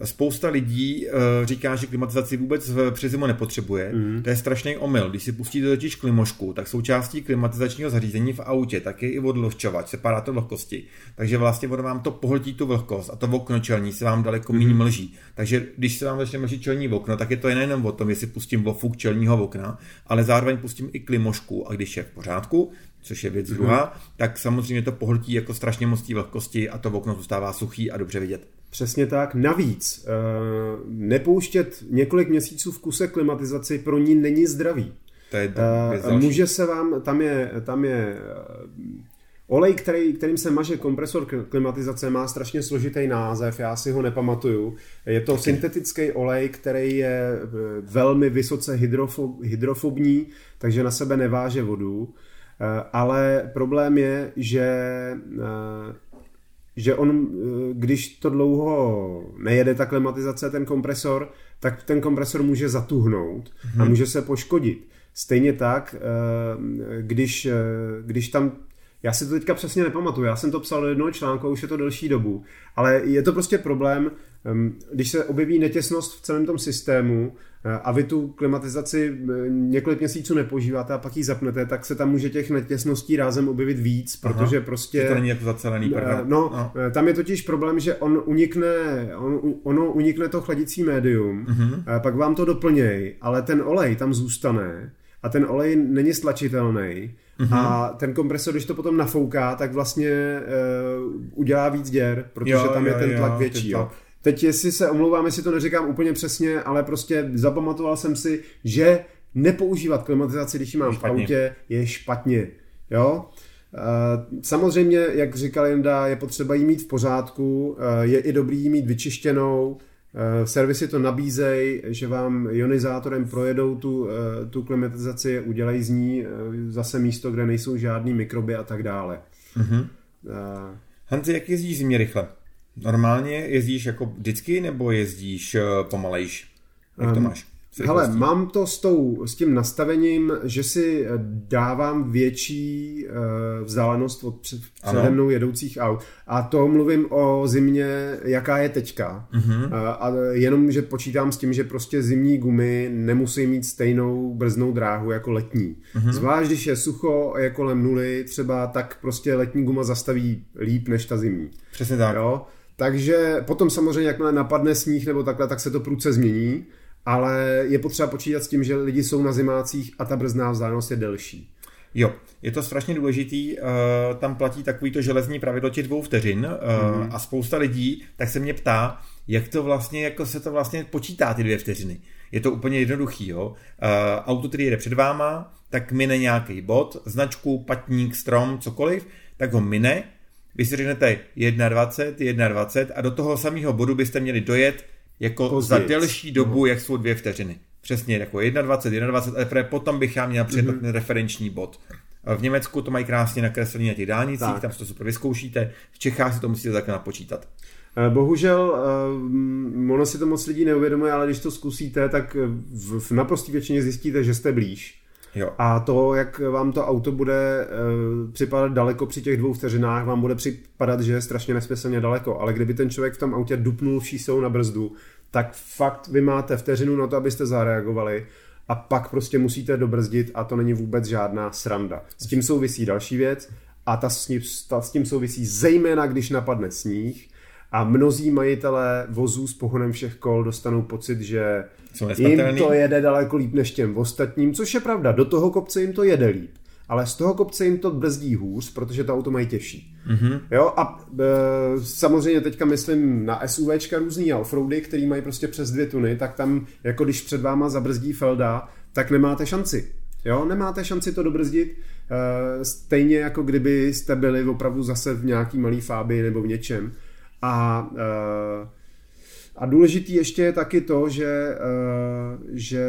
Spousta lidí uh, říká, že klimatizaci vůbec přes zimu nepotřebuje. Mm. To je strašný omyl. Když si pustíte totiž klimošku, tak součástí klimatizačního zařízení v autě tak je i odlehčovač, separátor vlhkosti. Takže vlastně ono vám to pohltí tu vlhkost a to okno čelní se vám daleko mm. méně mlží. Takže když se vám začne mlžit čelní okno, tak je to nejenom o tom, jestli pustím vofuk čelního okna, ale zároveň pustím i klimošku a když je v pořádku, což je věc mm. druhá, tak samozřejmě to pohltí jako strašně moc vlhkosti a to okno zůstává suchý a dobře vidět.
Přesně tak. Navíc, eh, nepouštět několik měsíců v kuse klimatizaci pro ní není zdravý.
To je
uh, může se vám, tam je, tam je uh, olej, který, kterým se maže kompresor klimatizace, má strašně složitý název, já si ho nepamatuju. Je to syntetický olej, který je velmi vysoce hydrofob, hydrofobní, takže na sebe neváže vodu. Ale problém je, že že on, eh, když to dlouho nejede ta klimatizace, ten kompresor, tak ten kompresor může zatuhnout hmm. a mhm. může se poškodit. Stejně tak, eh, když, eh, když tam Já si to teďka přesně nepamatuju, já jsem to psal do jednoho článku, už je to delší dobu, ale je to prostě problém, když se objeví netěsnost v celém tom systému eh, a vy tu klimatizaci eh, několik měsíců nepoužíváte a pak ji zapnete, tak se tam může těch netěsností rázem objevit víc, protože Aha, prostě...
To není jako zacelený
eh, prdel. No, no, tam je totiž problém, že on unikne, on, ono unikne to chladicí médium, uh-huh. pak vám to doplněj, ale ten olej tam zůstane a ten olej není stlačitelný Mm-hmm. A ten kompresor, když to potom nafouká, tak vlastně uh, udělá víc děr, protože jo, tam jo, je ten tlak jo, větší. Jo. Teď jestli se omlouvám, jestli to neříkám úplně přesně, ale prostě zapamatoval jsem si, že nepoužívat klimatizaci, když ji mám špatně. v autě, je špatně. Jo? Uh, samozřejmě, jak říkal Jenda, je potřeba jí mít v pořádku, uh, je i dobrý jí mít vyčištěnou, Eh, servisy to nabízejí, že vám ionizátorem projedou tu, eh, tu klimatizaci, udělají z ní eh, zase místo, kde nejsou žádný mikroby a tak dále. Mm-hmm.
Hanzi, jak jezdíš zimě rychle? Normálně jezdíš jako vždycky nebo jezdíš pomalejš? Jak to máš?
Hele, mám to s, tou, s tím nastavením, že si dávám větší uh, vzdálenost od přede mnou jedoucích aut. A to mluvím o zimě, jaká je teďka. Uh-huh. Uh, a jenom, že počítám s tím, že prostě zimní gumy nemusí mít stejnou brznou dráhu jako letní. Uh-huh. Zvlášť, když je sucho a je kolem nuly třeba, tak prostě letní guma zastaví líp než ta zimní.
Přesně tak.
Jo? Takže potom samozřejmě, jakmile napadne sníh nebo takhle, tak se to průce změní ale je potřeba počítat s tím, že lidi jsou na zimácích a ta brzná vzdálenost je delší.
Jo, je to strašně důležitý, uh, tam platí takový to železní pravidlo těch dvou vteřin uh, mm. a spousta lidí tak se mě ptá, jak to vlastně, jako se to vlastně počítá ty dvě vteřiny. Je to úplně jednoduchý, jo. Uh, auto, který jede před váma, tak mine nějaký bod, značku, patník, strom, cokoliv, tak ho mine, vy si řeknete 1,20, 1,20 a do toho samého bodu byste měli dojet jako Pozděc. za delší dobu, no. jak jsou dvě vteřiny. Přesně, jako 21, 21, ale potom bych já měl přijet mm-hmm. ten referenční bod. V Německu to mají krásně nakreslený na těch dálnicích, tak. tam si to super vyzkoušíte, v Čechách si to musíte takhle napočítat.
Eh, bohužel, eh, ono si to moc lidí neuvědomuje, ale když to zkusíte, tak v naprosté většině zjistíte, že jste blíž.
Jo.
A to, jak vám to auto bude uh, připadat daleko při těch dvou vteřinách, vám bude připadat, že je strašně nesmyslně daleko. Ale kdyby ten člověk v tom autě dupnul šísou na brzdu, tak fakt vy máte vteřinu na to, abyste zareagovali a pak prostě musíte dobrzdit a to není vůbec žádná sranda. S tím souvisí další věc a ta s, ta s tím souvisí zejména, když napadne sníh a mnozí majitelé vozů s pohonem všech kol dostanou pocit, že jim to jede daleko líp než těm ostatním, což je pravda, do toho kopce jim to jede líp. Ale z toho kopce jim to brzdí hůř, protože to auto mají těžší. Mm-hmm. Jo, a e, samozřejmě teďka myslím na SUVčka různý offroady, který mají prostě přes dvě tuny, tak tam, jako když před váma zabrzdí Felda, tak nemáte šanci. Jo, nemáte šanci to dobrzdit, e, stejně jako kdyby jste byli opravdu zase v nějaký malý fábii nebo v něčem. A, eh, a důležitý ještě je taky to, že, eh, že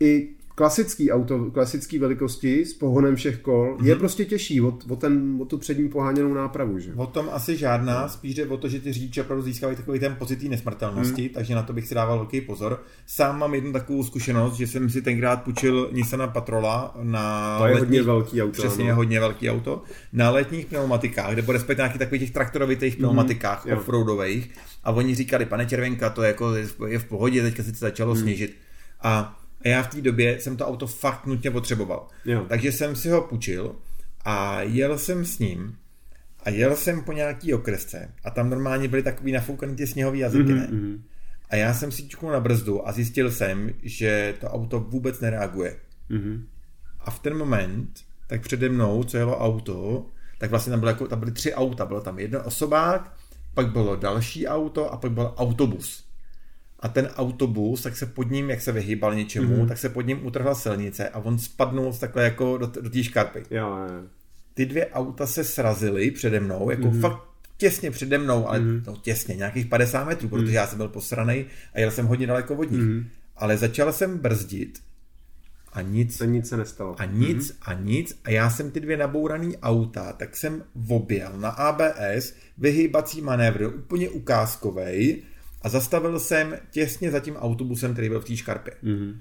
i klasický auto, klasický velikosti s pohonem všech kol mm-hmm. je prostě těžší od, od, ten, od tu přední poháněnou nápravu. Že?
O tom asi žádná, spíš jde o to, že ty řidiči opravdu získávají takový ten pocit nesmrtelnosti, mm. takže na to bych si dával velký pozor. Sám mám jednu takovou zkušenost, že jsem si tenkrát půjčil Nissan Patrola na
To je letních, hodně velký auto.
Přesně, no. hodně velký auto. Na letních pneumatikách, nebo respektive nějakých takových těch traktorovitých mhm. pneumatikách mm, offroadových. A oni říkali, pane Červenka, to je, jako, je v pohodě, teďka se začalo mm. sněžit. A a já v té době jsem to auto fakt nutně potřeboval. Jo. Takže jsem si ho půjčil a jel jsem s ním a jel jsem po nějaký okresce a tam normálně byly takový nafoukaný ty sněhový jazyky, mm-hmm. ne? A já jsem si čuknul na brzdu a zjistil jsem, že to auto vůbec nereaguje. Mm-hmm. A v ten moment, tak přede mnou, co jelo auto, tak vlastně tam, bylo jako, tam byly tři auta. Bylo tam jeden osobák, pak bylo další auto a pak byl autobus a ten autobus, tak se pod ním, jak se vyhýbal něčemu, mm-hmm. tak se pod ním utrhla silnice a on spadnul takhle jako do, do té škarpy.
Jo, jo.
Ty dvě auta se srazily přede mnou, jako mm-hmm. fakt těsně přede mnou, ale mm-hmm. no, těsně, nějakých 50 metrů, protože mm-hmm. já jsem byl posranej a jel jsem hodně daleko od nich. Mm-hmm. Ale začal jsem brzdit a nic.
A nic se nestalo.
A nic mm-hmm. a nic. A já jsem ty dvě nabouraný auta, tak jsem objel na ABS vyhýbací manévr, úplně ukázkovej, a zastavil jsem těsně za tím autobusem, který byl v té škarpě. Mm-hmm.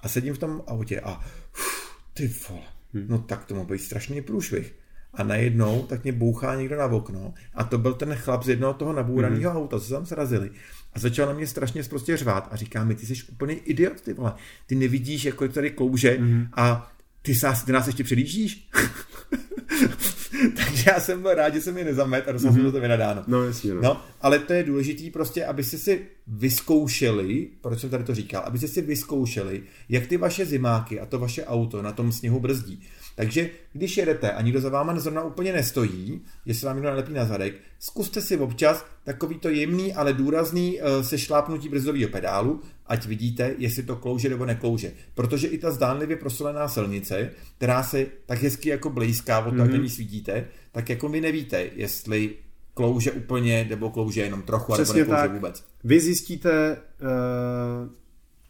A sedím v tom autě a uf, ty vole, mm. no tak to mohl být strašný průšvih. a najednou tak mě bouchá někdo na okno a to byl ten chlap z jednoho toho nabouraného mm. auta, co se tam srazili. A začal na mě strašně prostě řvát a říká mi, ty jsi úplně idiot, ty vole. Ty nevidíš, jako tady klouže mm. a ty, sás, ty nás ještě předjíždíš? Takže já jsem byl rád, že jsem je nezamet a dostal mm-hmm. jsem to vynadáno.
No, jasně, no.
no. ale to je důležité prostě, abyste si vyzkoušeli, proč jsem tady to říkal, abyste si vyzkoušeli, jak ty vaše zimáky a to vaše auto na tom sněhu brzdí. Takže když jedete a nikdo za váma zrovna úplně nestojí, jestli vám někdo nalepí na zadek, zkuste si občas takový to jemný, ale důrazný uh, sešlápnutí brzdového pedálu, ať vidíte, jestli to klouže nebo neklouže. Protože i ta zdánlivě prosolená silnice, která se tak hezky jako blízká od mm-hmm. svítíte, tak jako vy nevíte, jestli klouže úplně, nebo klouže jenom trochu, Přesně nebo neklouže tak. vůbec.
Vy zjistíte, uh,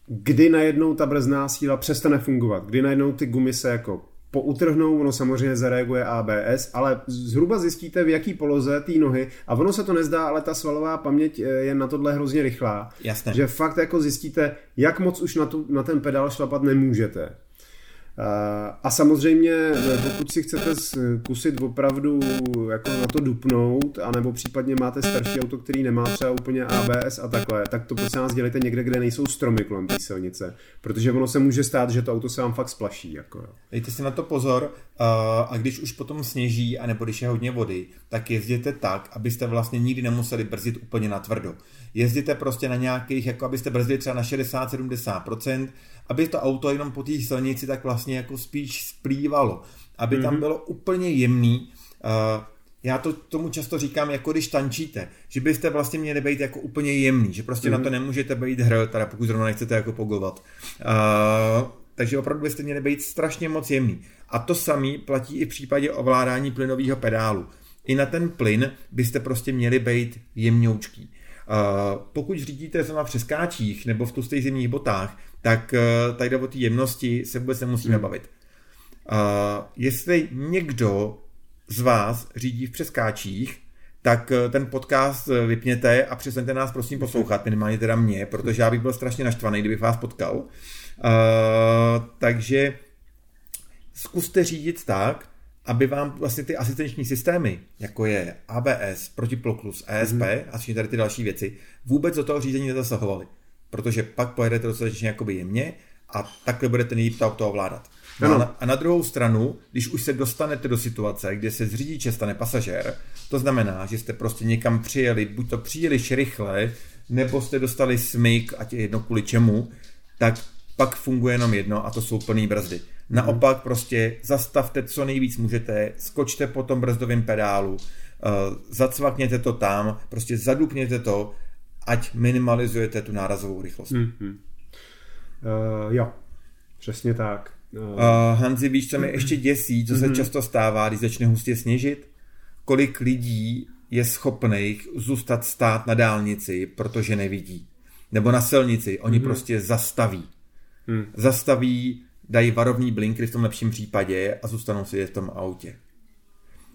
kdy najednou ta brzná síla přestane fungovat, kdy najednou ty gumy se jako poutrhnou, ono samozřejmě zareaguje ABS, ale zhruba zjistíte, v jaký poloze té nohy, a ono se to nezdá, ale ta svalová paměť eh, je na tohle hrozně rychlá,
Jasné.
že fakt jako zjistíte, jak moc už na, tu, na ten pedál šlapat nemůžete. A samozřejmě, pokud si chcete zkusit opravdu jako na to dupnout, anebo případně máte starší auto, který nemá třeba úplně ABS a takhle, tak to prosím nás dělejte někde, kde nejsou stromy kolem té silnice, protože ono se může stát, že to auto se vám fakt splaší. Jako.
Dejte si na to pozor a když už potom sněží, anebo když je hodně vody, tak jezděte tak, abyste vlastně nikdy nemuseli brzdit úplně na tvrdo. Jezděte prostě na nějakých, jako abyste brzdili třeba na 60-70%, aby to auto jenom po té silnici tak vlastně jako spíš splývalo, aby mm-hmm. tam mhm. bylo úplně jemný. Uh, já to tomu často říkám, jako když tančíte, že byste vlastně měli být jako úplně jemný, že prostě mm-hmm. na to mhm. nemůžete být hr, teda pokud zrovna nechcete jako pogovat. Uh, takže opravdu byste měli být strašně moc jemný. A to samý platí i v případě ovládání plynového pedálu. I na ten plyn byste prostě měli být jemňoučký. Uh, pokud řídíte zrovna v přeskáčích nebo v tlustých zimních botách, tak uh, tady o té jemnosti se vůbec nemusíme hmm. bavit. Uh, jestli někdo z vás řídí v přeskáčích, tak ten podcast vypněte a přestaňte nás prosím poslouchat, minimálně teda mě, protože já bych byl strašně naštvaný, kdybych vás potkal. Uh, takže zkuste řídit tak, aby vám vlastně ty asistenční systémy, jako je ABS, protiploklus, ESP mm-hmm. a všechny tady ty další věci, vůbec do toho řízení nezasahovaly. Protože pak pojedete dostatečně jakoby jemně a takhle budete nejlíp to auto ovládat. No a, na, a na druhou stranu, když už se dostanete do situace, kde se z řidiče stane pasažér, to znamená, že jste prostě někam přijeli, buď to příliš rychle, nebo jste dostali smyk, ať je jedno kvůli čemu, tak pak funguje jenom jedno a to jsou plný brzdy. Naopak prostě zastavte co nejvíc můžete, skočte po tom brzdovém pedálu, uh, zacvakněte to tam, prostě zadupněte to, ať minimalizujete tu nárazovou rychlost. Mm-hmm.
Uh, jo, přesně tak.
Uh... Uh, Hanzi, víš, co mi ještě děsí, co se mm-hmm. často stává, když začne hustě sněžit? Kolik lidí je schopných zůstat stát na dálnici, protože nevidí. Nebo na silnici. Oni mm-hmm. prostě zastaví. Mm. Zastaví, dají varovní blinkry v tom lepším případě a zůstanou si je v tom autě.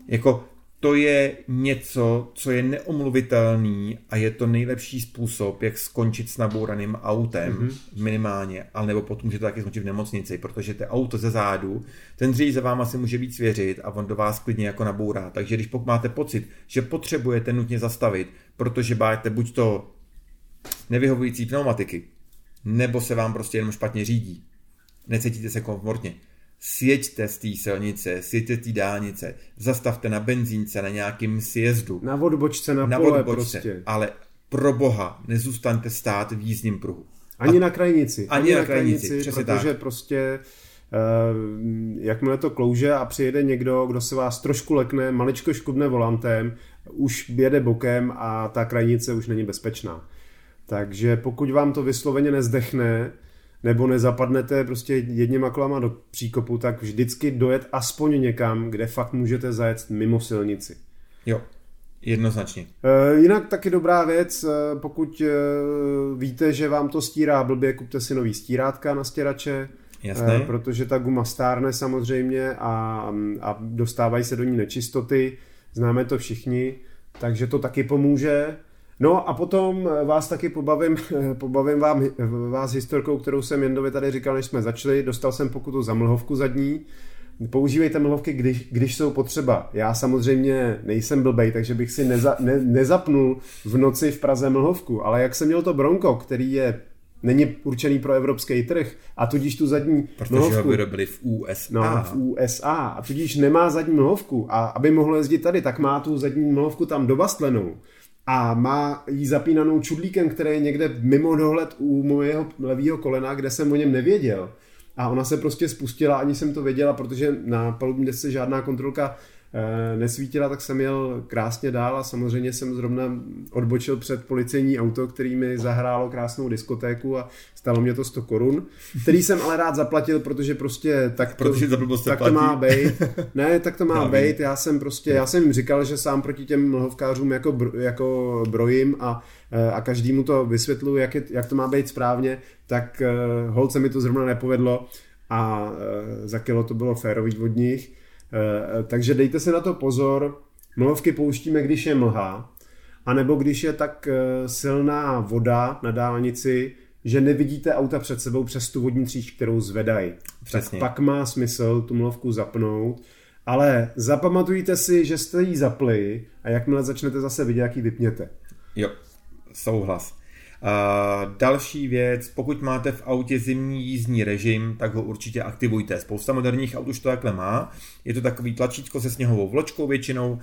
Jako to je něco, co je neomluvitelný a je to nejlepší způsob, jak skončit s nabouraným autem mm-hmm. minimálně, ale nebo potom můžete taky skončit v nemocnici, protože to auto ze zádu, ten řidič za váma si může víc věřit a on do vás klidně jako nabourá. Takže když pokud máte pocit, že potřebujete nutně zastavit, protože máte buď to nevyhovující pneumatiky, nebo se vám prostě jenom špatně řídí, necítíte se komfortně. Sjeďte z té silnice, sjeďte z té dálnice, zastavte na benzínce, na nějakým sjezdu.
Na odbočce, na, na pole odbočce, prostě.
Ale pro boha, nezůstaňte stát v jízdním pruhu.
Ani A, na krajnici.
Ani, ani na, na krajnici, krajnici
protože tak. prostě Uh, jakmile to klouže a přijede někdo, kdo se vás trošku lekne, maličko škubne volantem, už jede bokem a ta krajnice už není bezpečná. Takže pokud vám to vysloveně nezdechne, nebo nezapadnete prostě jedněma kolama do příkopu, tak vždycky dojet aspoň někam, kde fakt můžete zajet mimo silnici.
Jo, jednoznačně.
E, jinak taky dobrá věc, e, pokud e, víte, že vám to stírá blbě, kupte si nový stírátka na stěrače,
Jasné.
protože ta guma stárne samozřejmě a, a dostávají se do ní nečistoty, známe to všichni, takže to taky pomůže. No a potom eh, vás taky pobavím, eh, pobavím vám, vás historkou, kterou jsem Jendovi tady říkal, než jsme začali. Dostal jsem pokutu za mlhovku zadní, používejte mlhovky, když, když jsou potřeba. Já samozřejmě nejsem blbej, takže bych si neza, ne, nezapnul v noci v Praze mlhovku, ale jak jsem měl to Bronco, který je není určený pro evropský trh a tudíž tu zadní
Protože mlhovku... ho vyrobili v USA.
No, v USA a tudíž nemá zadní mlhovku a aby mohl jezdit tady, tak má tu zadní mlhovku tam dobastlenou a má jí zapínanou čudlíkem, který je někde mimo dohled u mojeho levého kolena, kde jsem o něm nevěděl. A ona se prostě spustila, ani jsem to věděla, protože na palubní desce žádná kontrolka nesvítila, tak jsem jel krásně dál a samozřejmě jsem zrovna odbočil před policejní auto, který mi zahrálo krásnou diskotéku a stalo mě to 100 korun, který jsem ale rád zaplatil, protože prostě tak to,
protože to,
tak to má být. Ne, tak to má být. Já jsem prostě, já jsem jim říkal, že sám proti těm mlhovkářům jako, jako brojím a eh, a každému to vysvětluji, jak, je, jak to má být správně, tak uh, holce mi to zrovna nepovedlo a za kilo to bylo férový od nich. Eh, takže dejte se na to pozor. Mlhovky pouštíme, když je mlha, anebo když je tak eh, silná voda na dálnici, že nevidíte auta před sebou přes tu vodní tříž, kterou zvedají. Tak pak má smysl tu mlhovku zapnout, ale zapamatujte si, že jste ji zapli a jakmile začnete zase vidět, jak ji vypněte.
Jo, souhlas. Uh, další věc, pokud máte v autě zimní jízdní režim, tak ho určitě aktivujte. Spousta moderních aut už to takhle má. Je to takový tlačítko se sněhovou vločkou většinou uh,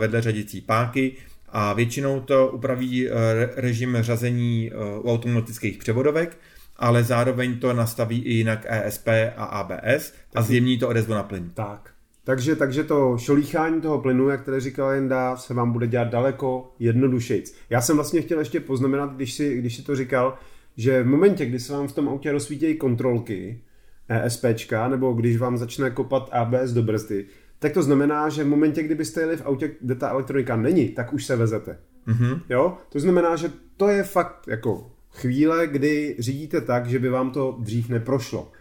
vedle řadicí páky a většinou to upraví uh, režim řazení uh, u automatických převodovek, ale zároveň to nastaví i jinak ESP a ABS a zjemní to odezvu na plyn.
Tak. Takže, takže to šolíchání toho plynu, jak tady říkal Jenda, se vám bude dělat daleko jednodušejc. Já jsem vlastně chtěl ještě poznamenat, když si, když si to říkal, že v momentě, kdy se vám v tom autě rozsvítějí kontrolky, ESPčka, nebo když vám začne kopat ABS do brzdy, tak to znamená, že v momentě, kdybyste jeli v autě, kde ta elektronika není, tak už se vezete. Mm-hmm. Jo? To znamená, že to je fakt jako chvíle, kdy řídíte tak, že by vám to dřív neprošlo.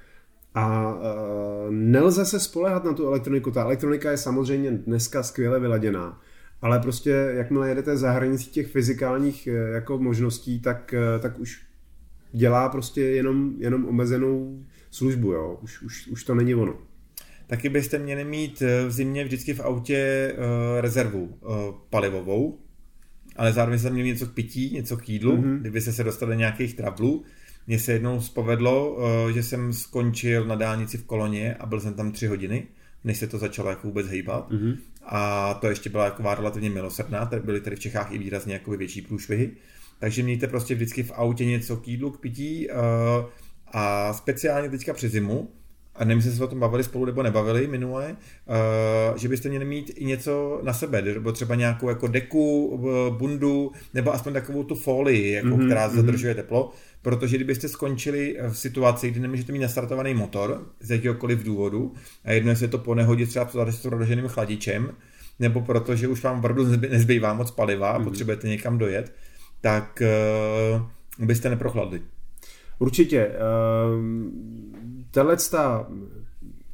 A uh, nelze se spolehat na tu elektroniku. Ta elektronika je samozřejmě dneska skvěle vyladěná, ale prostě jakmile jedete za hranicí těch fyzikálních uh, jako možností, tak, uh, tak už dělá prostě jenom, jenom omezenou službu, jo. Už, už, už to není ono.
Taky byste měli mít v zimě vždycky v autě uh, rezervu uh, palivovou, ale zároveň jste měli něco k pití, něco k jídlu, mm-hmm. kdyby se dostali do nějakých trablů, mně se jednou spovedlo, eh, že jsem skončil na dálnici v koloně a byl jsem tam tři hodiny, než se to začalo jako vůbec hýbat. Mm-hmm. A to ještě byla jako relativně milosrdná, tady byly tady v Čechách i výrazně jako větší průšvihy. Takže mějte prostě vždycky v autě něco k jídlu, k pití eh, a speciálně teďka při zimu, a nevím, jestli se o tom bavili spolu nebo nebavili minule, uh, že byste měli mít i něco na sebe, nebo třeba nějakou jako deku, bundu, nebo aspoň takovou tu folii, jako, mm-hmm, která zadržuje mm-hmm. teplo, protože kdybyste skončili v situaci, kdy nemůžete mít nastartovaný motor z jakéhokoliv důvodu, a jedno je to po nehodě třeba s rozloženým chladičem, nebo protože už vám opravdu nezbývá moc paliva a mm-hmm. potřebujete někam dojet, tak uh, byste neprochladli.
Určitě. Uh, Tahle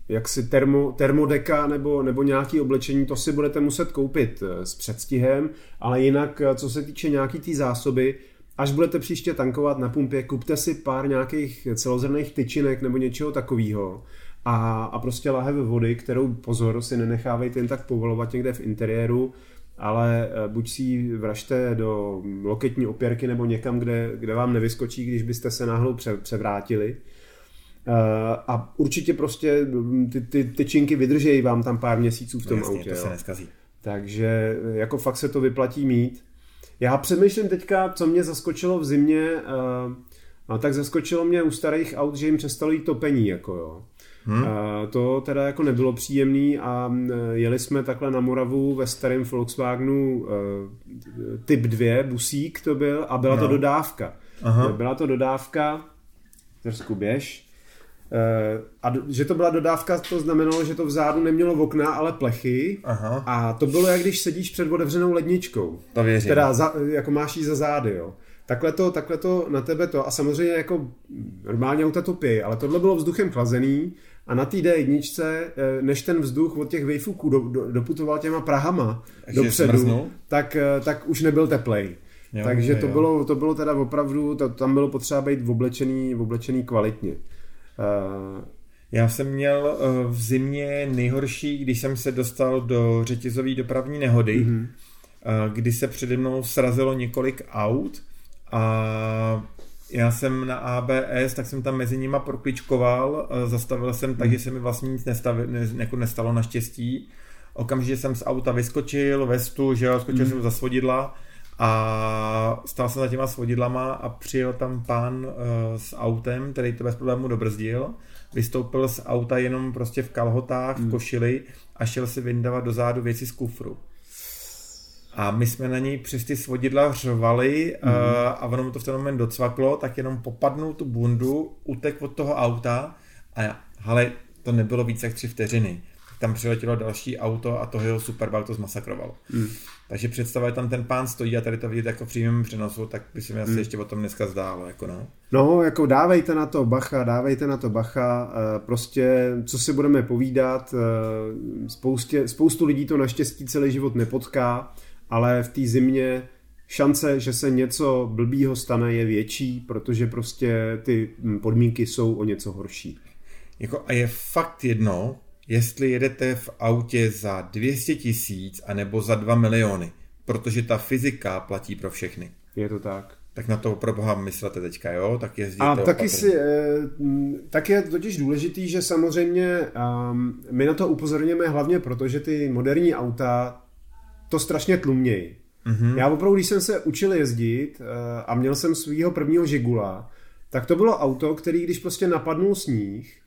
jaksi termo, termodeka nebo, nebo nějaký oblečení, to si budete muset koupit eh, s předstihem, ale jinak, eh, co se týče nějaký té tý zásoby, až budete příště tankovat na pumpě, kupte si pár nějakých celozrných tyčinek nebo něčeho takového a, a prostě lahev vody, kterou pozor si nenechávejte jen tak povolovat někde v interiéru, ale eh, buď si ji vražte do loketní opěrky nebo někam, kde, kde vám nevyskočí, když byste se náhodou převrátili. Eh, a určitě prostě mm, ty, ty tyčinky vydržejí vám tam pár měsíců v tom no, jasně, autě.
To se neskazí.
Takže eh, jako fakt se to vyplatí mít. Já přemýšlím teďka, co mě zaskočilo v zimě, a tak zaskočilo mě u starých aut, že jim přestalo jít topení, jako jo. Hmm. A to teda jako nebylo příjemný a jeli jsme takhle na Moravu ve starém Volkswagenu typ 2, busík to byl a byla no. to dodávka. Aha. Byla to dodávka, trošku běž, uh, a že to byla dodávka, to znamenalo, že to vzadu nemělo okna, ale plechy. Aha. A to bylo, jak když sedíš před otevřenou ledničkou.
To věřím.
Teda za, jako máš jí za zády, jo. Takhle to, takhle to na tebe to. A samozřejmě jako normálně auta topí, ale tohle bylo vzduchem chlazený a na té D1, eh, než ten vzduch od těch vejfuků do, do, doputoval těma Prahama Takže dopředu, tak, eh, tak už nebyl teplej. Jo, Takže je, to, jo. Bylo, to bylo teda opravdu, to, tam bylo potřeba být oblečený, oblečený kvalitně. Uh,
Já jsem měl uh, v zimě nejhorší, když jsem se dostal do řetězové dopravní nehody, mm-hmm. kdy se přede mnou srazilo několik aut a já jsem na ABS, tak jsem tam mezi nima prokličkoval, zastavil jsem tak, mm. že se mi vlastně nic nestavil, ne, jako nestalo naštěstí. Okamžitě jsem z auta vyskočil, vestu, že jo, skočil mm. jsem za svodidla a stál jsem za těma svodidlama a přijel tam pán uh, s autem, který to bez problému dobrzdil vystoupil z auta jenom prostě v kalhotách, v hmm. košili a šel si vyndavat do zádu věci z kufru. A my jsme na něj přes ty svodidla řvali mm. uh, a ono mu to v ten moment docvaklo, tak jenom popadnul tu bundu, utek od toho auta a ale to nebylo více jak tři vteřiny tam přiletělo další auto a toho jeho superbike to zmasakrovalo. Mm. Takže představa, tam ten pán stojí a tady to vidět jako v přímém přenosu, tak by se mi asi mm. ještě o tom dneska zdálo. Jako no.
no, jako dávejte na to bacha, dávejte na to bacha, eh, prostě co si budeme povídat, eh, spoustě, spoustu lidí to naštěstí celý život nepotká, ale v té zimě šance, že se něco blbýho stane, je větší, protože prostě ty podmínky jsou o něco horší.
Jako a je fakt jedno, jestli jedete v autě za 200 tisíc anebo za 2 miliony, protože ta fyzika platí pro všechny.
Je to tak.
Tak na to pro boha myslete teďka, jo? Tak
jezděte A taky si, eh, tak je totiž důležitý, že samozřejmě um, my na to upozorněme hlavně proto, že ty moderní auta to strašně tlumějí. Mm-hmm. Já opravdu, když jsem se učil jezdit uh, a měl jsem svého prvního Žigula, tak to bylo auto, který když prostě napadnul sníh,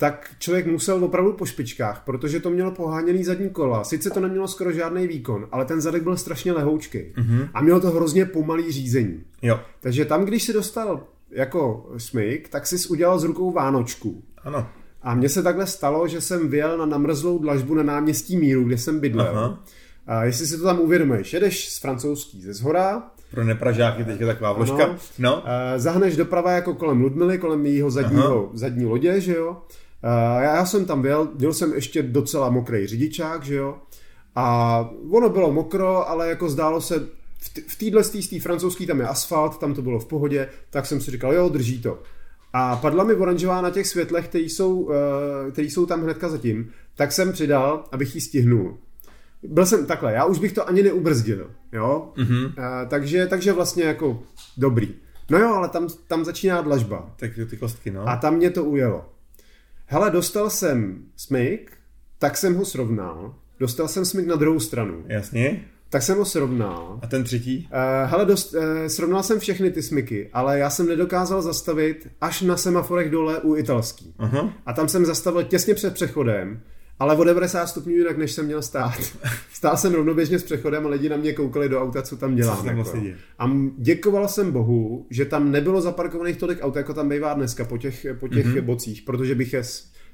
tak člověk musel opravdu po špičkách, protože to mělo poháněný zadní kola. Sice to nemělo skoro žádný výkon, ale ten zadek byl strašně lehoučký. Mm-hmm. A mělo to hrozně pomalý řízení.
Jo.
Takže tam, když si dostal jako smyk, tak jsi udělal z rukou Vánočku.
Ano.
A mně se takhle stalo, že jsem vyjel na namrzlou dlažbu na náměstí Míru, kde jsem bydlel. Aha. A jestli si to tam uvědomuješ, jedeš z francouzský ze zhora,
pro nepražáky teď je taková vložka. Ano. No.
Zahneš doprava jako kolem Ludmily, kolem jejího zadního, zadní lodě, že jo. Uh, já jsem tam byl, měl jsem ještě docela mokrý řidičák, že jo. A ono bylo mokro, ale jako zdálo se, v téhle z té francouzský tam je asfalt, tam to bylo v pohodě, tak jsem si říkal, jo, drží to. A padla mi oranžová na těch světlech, které jsou, uh, který jsou tam hnedka zatím, tak jsem přidal, abych ji stihnul. Byl jsem takhle, já už bych to ani neubrzdil, jo. Mm-hmm. Uh, takže, takže vlastně jako dobrý. No jo, ale tam, tam začíná dlažba.
Tak ty kostky, no.
A tam mě to ujelo hele, dostal jsem smyk, tak jsem ho srovnal, dostal jsem smyk na druhou stranu.
Jasně.
Tak jsem ho srovnal.
A ten třetí?
Uh, hele, dost, uh, srovnal jsem všechny ty smyky, ale já jsem nedokázal zastavit až na semaforech dole u italský. Uh-huh. A tam jsem zastavil těsně před přechodem ale o 90 stupňů jinak, než jsem měl stát. Stál jsem rovnoběžně s přechodem a lidi na mě koukali do auta, co tam dělám. Co jako. A děkoval jsem Bohu, že tam nebylo zaparkovaných tolik aut, jako tam bývá dneska po těch, po těch mm-hmm. bocích, protože bych je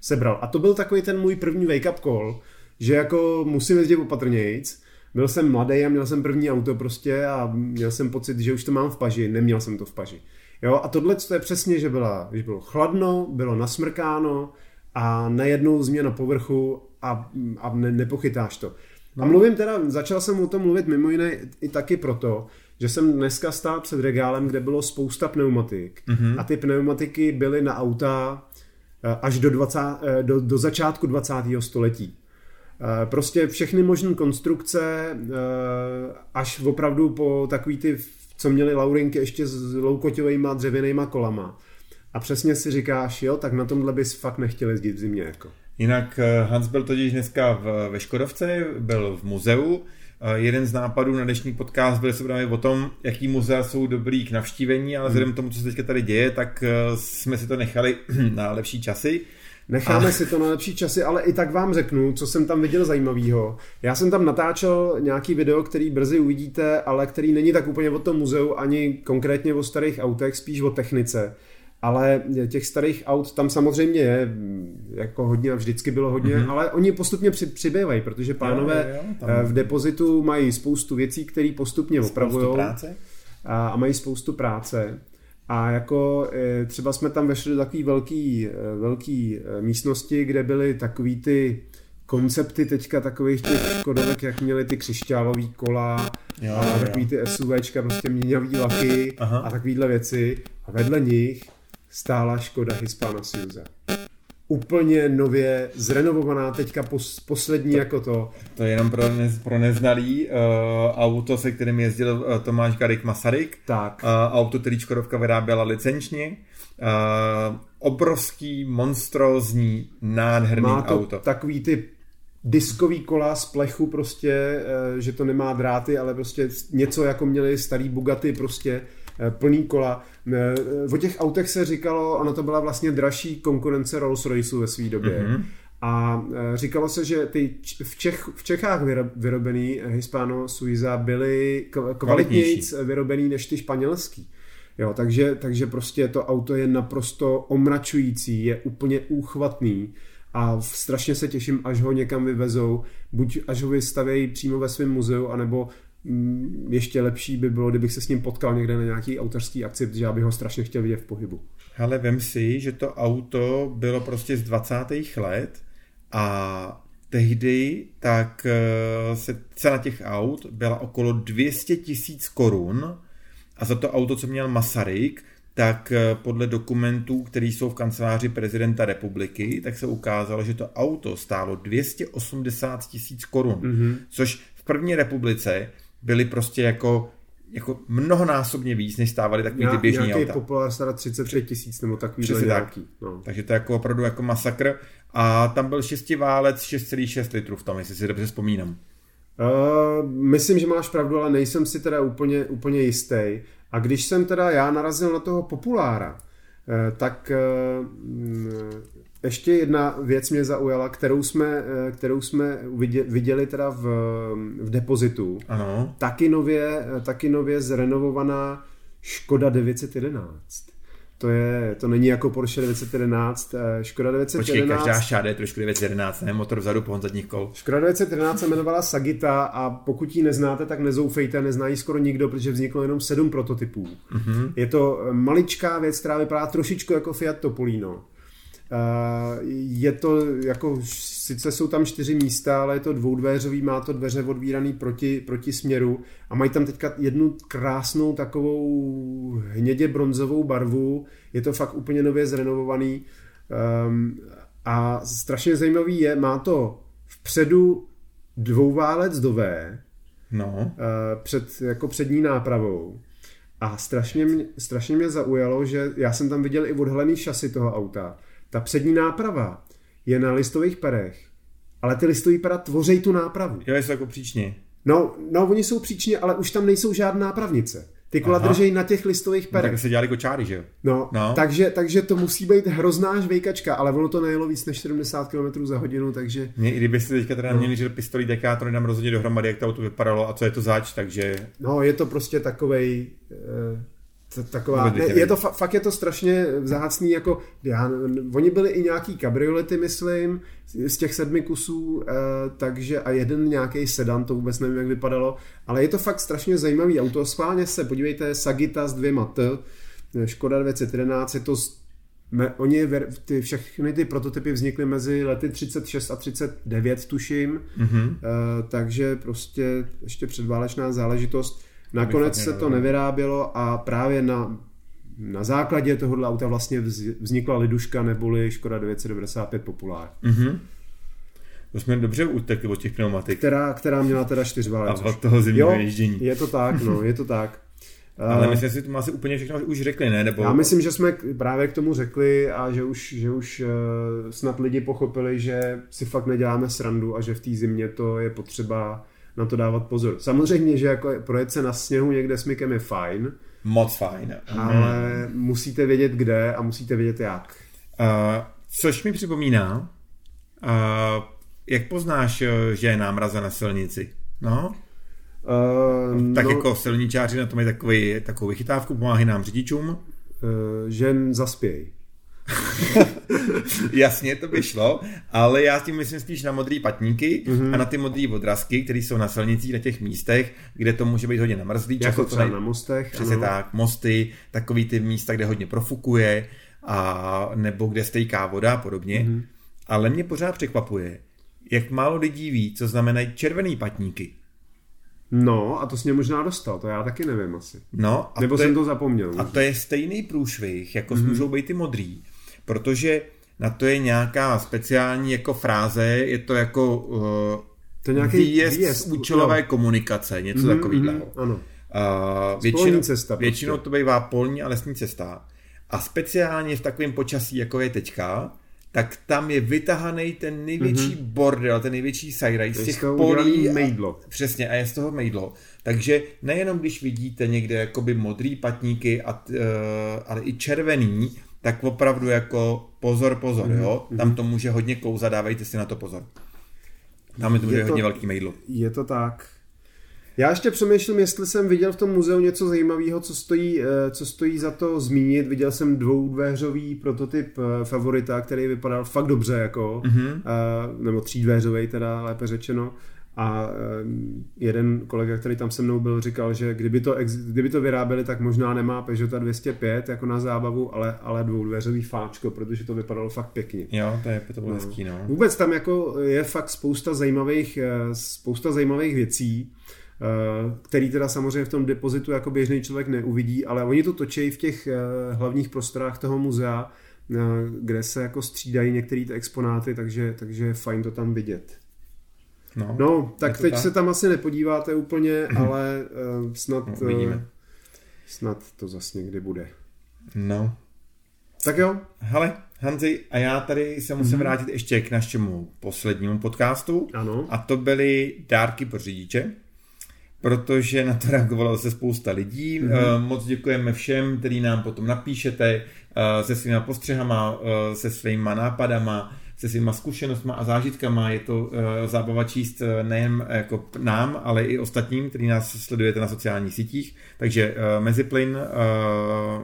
sebral. A to byl takový ten můj první wake-up call, že jako musím jezdit opatrnějc. Byl jsem mladý a měl jsem první auto prostě a měl jsem pocit, že už to mám v paži. Neměl jsem to v paži. Jo, a tohle to je přesně, že, byla, že bylo chladno, bylo nasmrkáno, a najednou změna povrchu a, a ne, nepochytáš to. No. A mluvím teda, začal jsem o tom mluvit mimo jiné i taky proto, že jsem dneska stál před regálem, kde bylo spousta pneumatik mm-hmm. a ty pneumatiky byly na auta eh, až do, 20, eh, do, do začátku 20. století. Eh, prostě všechny možné konstrukce, až opravdu po takový ty, co měly Laurinky ještě s loukoťovými dřevěnýma kolama. A přesně si říkáš, jo, tak na tomhle bys fakt nechtěl jezdit v zimě. Jako.
Jinak eh, Hans byl totiž dneska v, ve Škodovce, byl v muzeu. Jeden z nápadů na dnešní podcast byl se právě o tom, jaký muzea jsou dobrý k navštívení, ale vzhledem k tomu, co se teďka tady děje, tak eh, jsme si to nechali na lepší časy.
Necháme a... si to na lepší časy, ale i tak vám řeknu, co jsem tam viděl zajímavého. Já jsem tam natáčel nějaký video, který brzy uvidíte, ale který není tak úplně o tom muzeu, ani konkrétně o starých autech, spíš o technice ale těch starých aut tam samozřejmě je jako hodně a vždycky bylo hodně, mm-hmm. ale oni postupně při, přibývají, protože pánové jo, jo. Eh, v depozitu mají spoustu věcí, které postupně opravují a, a mají spoustu práce. A jako eh, třeba jsme tam vešli do takové velký, eh, velký místnosti, kde byly takový ty koncepty teďka takových těch Škodovek, jak měly ty křišťálový kola jo, a takový jo. ty SUVčka, prostě měňavý laky Aha. a takovýhle věci. A vedle nich stála Škoda Hispana Siuza. úplně nově zrenovovaná, teďka pos, poslední to, jako to.
To je jenom pro, ne, pro neznalý uh, auto, se kterým jezdil uh, Tomáš Garik Masaryk.
Tak.
Uh, auto, který Škodovka vyráběla licenčně. Uh, obrovský, monstrózní, nádherný
Má to
auto.
takový ty diskový kola z plechu prostě, že to nemá dráty, ale prostě něco jako měli starý Bugatti prostě plný kola. Eh, o těch autech se říkalo, ono to byla vlastně dražší konkurence Rolls Royceu ve své době. Mm-hmm. A eh, říkalo se, že ty v, Čech, v Čechách vyrobený Hispano Suiza byly kvalitněji vyrobený než ty španělský. Jo, takže, takže prostě to auto je naprosto omračující, je úplně úchvatný a strašně se těším, až ho někam vyvezou, buď až ho vystavějí přímo ve svém muzeu, anebo ještě lepší by bylo, kdybych se s ním potkal někde na nějaký autorský akci, protože já bych ho strašně chtěl vidět v pohybu.
Ale vem si, že to auto bylo prostě z 20. let a tehdy tak eh, se cena těch aut byla okolo 200 tisíc korun a za to auto, co měl Masaryk, tak eh, podle dokumentů, které jsou v kanceláři prezidenta republiky, tak se ukázalo, že to auto stálo 280 tisíc korun, mm-hmm. což v první republice byly prostě jako jako mnohonásobně víc, než stávaly takový ty běžní
nějaký
auta.
Popular stará 33 tisíc nebo takový Přesně
nějaký. Tak. No. Takže to je jako opravdu jako masakr. A tam byl šestiválec 6,6 litrů v tom, jestli si dobře vzpomínám.
Uh, myslím, že máš pravdu, ale nejsem si teda úplně, úplně jistý. A když jsem teda já narazil na toho populára, uh, tak uh, ještě jedna věc mě zaujala, kterou jsme, eh, kterou jsme viděli teda v, v depozitu.
Ano.
Taky nově, eh, taky nově zrenovovaná Škoda 911. To, je, to není jako Porsche 911, eh, Škoda 911.
Počkej, každá šáda je trošku 911, ne? Motor vzadu, pohon zadních kol.
Škoda 911 se jmenovala Sagita a pokud ji neznáte, tak nezoufejte, neznají skoro nikdo, protože vzniklo jenom sedm prototypů. Mm-hmm. Je to maličká věc, která vypadá trošičku jako Fiat Topolino. Eh, je to jako, sice jsou tam čtyři místa, ale je to dvoudvéřový, má to dveře odvíraný proti, proti směru a mají tam teďka jednu krásnou takovou hnědě bronzovou barvu, je to fakt úplně nově zrenovovaný. Um, a strašně zajímavý je, má to vpředu dvouválec do V,
no. uh,
před, jako přední nápravou. A strašně mě, strašně mě zaujalo, že já jsem tam viděl i odhalený šasy toho auta ta přední náprava je na listových perech, ale ty listové pera tvoří tu nápravu.
Jo, jsou jako příčně.
No, no, oni jsou příčně, ale už tam nejsou žádná nápravnice. Ty kola Aha. držej na těch listových perech. No,
tak se dělali kočáry, že jo?
No, no. Takže, takže to musí být hrozná žvejkačka, ale ono to nejelo víc než 70 km za hodinu, takže...
Mě, i kdybyste teďka teda no. měli že pistolí, tak já to nedám rozhodně dohromady, jak to auto vypadalo a co je to zač, takže...
No, je to prostě takovej... Eh, taková, ne, je to, fakt je to strašně vzácný, jako já, oni byli i nějaký kabriolety, myslím, z těch sedmi kusů, eh, takže a jeden nějaký sedan, to vůbec nevím, jak vypadalo, ale je to fakt strašně zajímavý auto, schválně se, podívejte, Sagita s dvěma T, Škoda 911, je to Oni, ty, všechny ty prototypy vznikly mezi lety 36 a 39, tuším, mm-hmm. uh, takže prostě ještě předválečná záležitost. Nakonec se to nevyrábělo a právě na, na základě tohohle auta vlastně vznikla Liduška neboli Škoda 995 Populár.
Mm-hmm. To jsme dobře utekli od těch pneumatik.
Která, která měla teda čtyřválec.
A od toho zimního ježdění.
je to tak, no, je to tak.
Ale myslím, že jsme asi úplně všechno už řekli, ne? Nebo...
Já myslím, že jsme právě k tomu řekli a že už, že už uh, snad lidi pochopili, že si fakt neděláme srandu a že v té zimě to je potřeba na to dávat pozor. Samozřejmě, že jako projet se na sněhu někde s mykem je fajn.
Moc fajn.
Ale mm. musíte vědět kde a musíte vědět jak.
Uh, což mi připomíná, uh, jak poznáš, eh, že je námraza na silnici? No? Uh, tak no, jako silničáři na tom je takový, takovou vychytávku, pomáhají nám řidičům. Uh,
žen zaspěj.
Jasně, to by šlo, ale já tím myslím spíš na modré patníky mm-hmm. a na ty modré odrazky, které jsou na silnicích, na těch místech, kde to může být hodně namrzlý.
Jako třeba na mostech.
Přesně ano. tak, mosty, takový ty místa, kde hodně profukuje, a nebo kde stejká voda a podobně. Mm-hmm. Ale mě pořád překvapuje, jak málo lidí ví, co znamenají červený patníky.
No, a to jsi mě možná dostal, to já taky nevím asi.
No,
a Nebo to jsem je, to zapomněl.
A to je stejný průšvih, jako mm-hmm. můžou být ty modrý, protože na to je nějaká speciální jako fráze, je to jako uh,
to nějaký
výjezd, výjezd z účelové no. komunikace, něco mm-hmm, takového. Mm,
ano.
Uh, většinou, cesta, prostě. většinou to bývá polní a lesní cesta. A speciálně v takovém počasí, jako je teďka, tak tam je vytahaný ten největší mm-hmm. bordel, ten největší sajraj z těch polí.
Mejdlo.
Přesně, a je z toho mejdlo. Takže nejenom když vidíte někde jakoby modrý patníky, a, uh, ale i červený, tak opravdu jako pozor, pozor, mm-hmm. jo. Mhm. Tam to může hodně klouzat, dávejte si na to pozor. Tam je to, je to hodně velký mejdlo.
Je to tak. Já ještě přemýšlím, jestli jsem viděl v tom muzeu něco zajímavého, co stojí, eh, co stojí za to zmínit. Viděl jsem dvoudvéřový prototyp eh, favorita, který vypadal fakt dobře, jako, mm-hmm. nebo třídvéřový teda, lépe řečeno. A jeden kolega, který tam se mnou byl, říkal, že kdyby to, kdyby to vyráběli, tak možná nemá Peugeota 205 jako na zábavu, ale, ale dvoudveřový fáčko, protože to vypadalo fakt pěkně.
Jo, to je to bylo no. hezký, no.
Vůbec tam jako je fakt spousta zajímavých, spousta zajímavých věcí. Eh, který teda samozřejmě v tom depozitu jako běžný člověk neuvidí, ale oni to točí v těch eh, hlavních prostorách toho muzea, eh, kde se jako střídají některé ty exponáty, takže, takže je fajn to tam vidět. No, no tak teď tak? se tam asi nepodíváte úplně, ale snad, no, uvidíme. snad to zase někdy bude.
No.
Tak jo.
Hele, Hanzi, a já tady se musím mm-hmm. vrátit ještě k našemu poslednímu podcastu.
Ano.
A to byly dárky pro řidiče protože na to reagovalo se spousta lidí. Mm-hmm. Moc děkujeme všem, který nám potom napíšete se svýma postřehama, eh, se svýma nápadama, se svýma zkušenostmi a zážitkama. Je to zábava číst nejen jako nám, ale i ostatním, který nás sledujete na sociálních sítích. Takže Meziplyn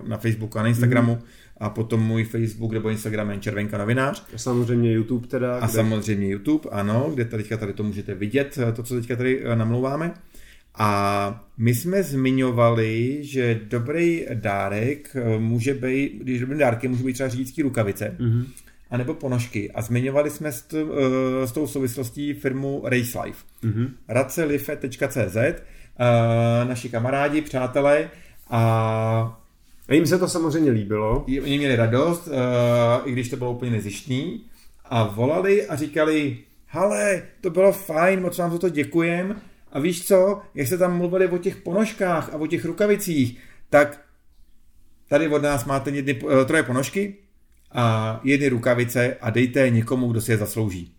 na Facebooku a na Instagramu. Mm-hmm a potom můj Facebook nebo Instagram je Červenka novinář.
A samozřejmě YouTube teda.
A kde... samozřejmě YouTube, ano, kde teďka tady to můžete vidět, to, co teďka tady namlouváme. A my jsme zmiňovali, že dobrý dárek eh, může být, když dobrým dárkem může být třeba řidičský rukavice, mm-hmm. Anebo ponožky. A zmiňovali jsme s, t, eh, s tou souvislostí firmu Race Life. Mm-hmm. racelife.cz uh, naši kamarádi, přátelé a
a jim se to samozřejmě líbilo.
Oni měli radost, uh, i když to bylo úplně nezištní. A volali a říkali, hele, to bylo fajn, moc vám za to děkujem, a víš co, jak se tam mluvili o těch ponožkách a o těch rukavicích, tak tady od nás máte jedny, eh, troje ponožky a jedny rukavice a dejte je někomu, kdo si je zaslouží.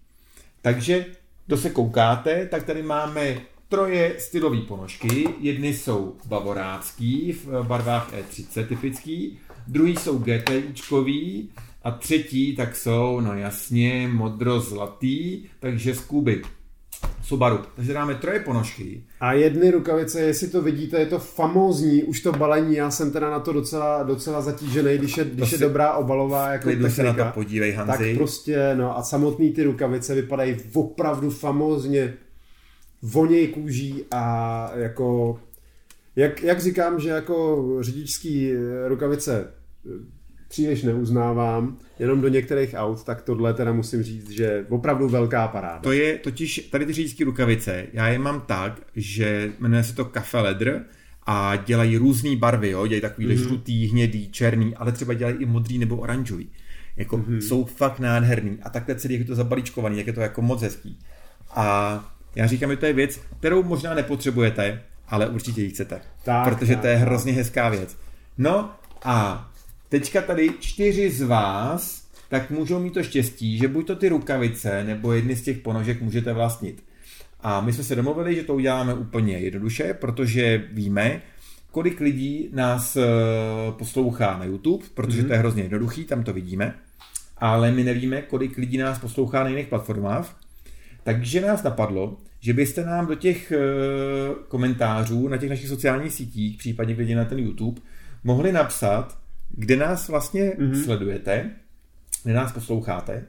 Takže, kdo se koukáte, tak tady máme troje stylové ponožky. Jedny jsou bavorácký v barvách E30 typický, druhý jsou GTIčkový a třetí tak jsou, no jasně, modro-zlatý, takže z Kuby. Subaru. Takže dáme troje ponožky.
A jedny rukavice, jestli to vidíte, je to famózní, už to balení, já jsem teda na to docela, docela zatížený, když je, když je dobrá obalová jako technika.
se na to podívej, Hanzi.
Tak prostě, no a samotný ty rukavice vypadají opravdu famózně, voněj kůží a jako, jak, jak říkám, že jako řidičský rukavice příliš neuznávám, jenom do některých aut, tak tohle teda musím říct, že opravdu velká paráda.
To je totiž, tady ty řidičské rukavice, já je mám tak, že jmenuje se to Cafe Leather a dělají různé barvy, jo? dělají takový mm-hmm. žlutý, hnědý, černý, ale třeba dělají i modrý nebo oranžový. Jako mm-hmm. jsou fakt nádherný a takhle celý je to zabalíčkovaný, jak je to jako moc hezký. A já říkám, že to je věc, kterou možná nepotřebujete, ale určitě ji chcete. Tak, protože tak, to je hrozně hezká věc. No a teďka tady čtyři z vás tak můžou mít to štěstí, že buď to ty rukavice nebo jedny z těch ponožek můžete vlastnit. A my jsme se domluvili, že to uděláme úplně jednoduše, protože víme, kolik lidí nás eh, poslouchá na YouTube, protože mm-hmm. to je hrozně jednoduchý, tam to vidíme, ale my nevíme, kolik lidí nás poslouchá na jiných platformách. Takže nás napadlo, že byste nám do těch eh, komentářů na těch našich sociálních sítích, případně když na ten YouTube, mohli napsat, kde nás vlastně mm-hmm. sledujete, kde nás posloucháte.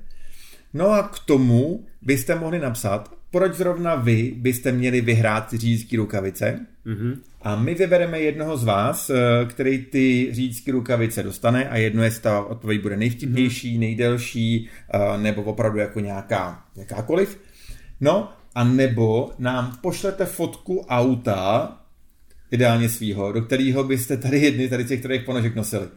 No a k tomu byste mohli napsat, proč zrovna vy byste měli vyhrát řídící rukavice mm-hmm. a my vybereme jednoho z vás, eh, který ty řídící rukavice dostane a jedno je ta odpověď bude nejvtipnější, mm-hmm. nejdelší eh, nebo opravdu jako nějaká, jakákoliv. No a nebo nám pošlete fotku auta, ideálně svýho, do kterého byste tady jedny tady těch kterých ponožek nosili.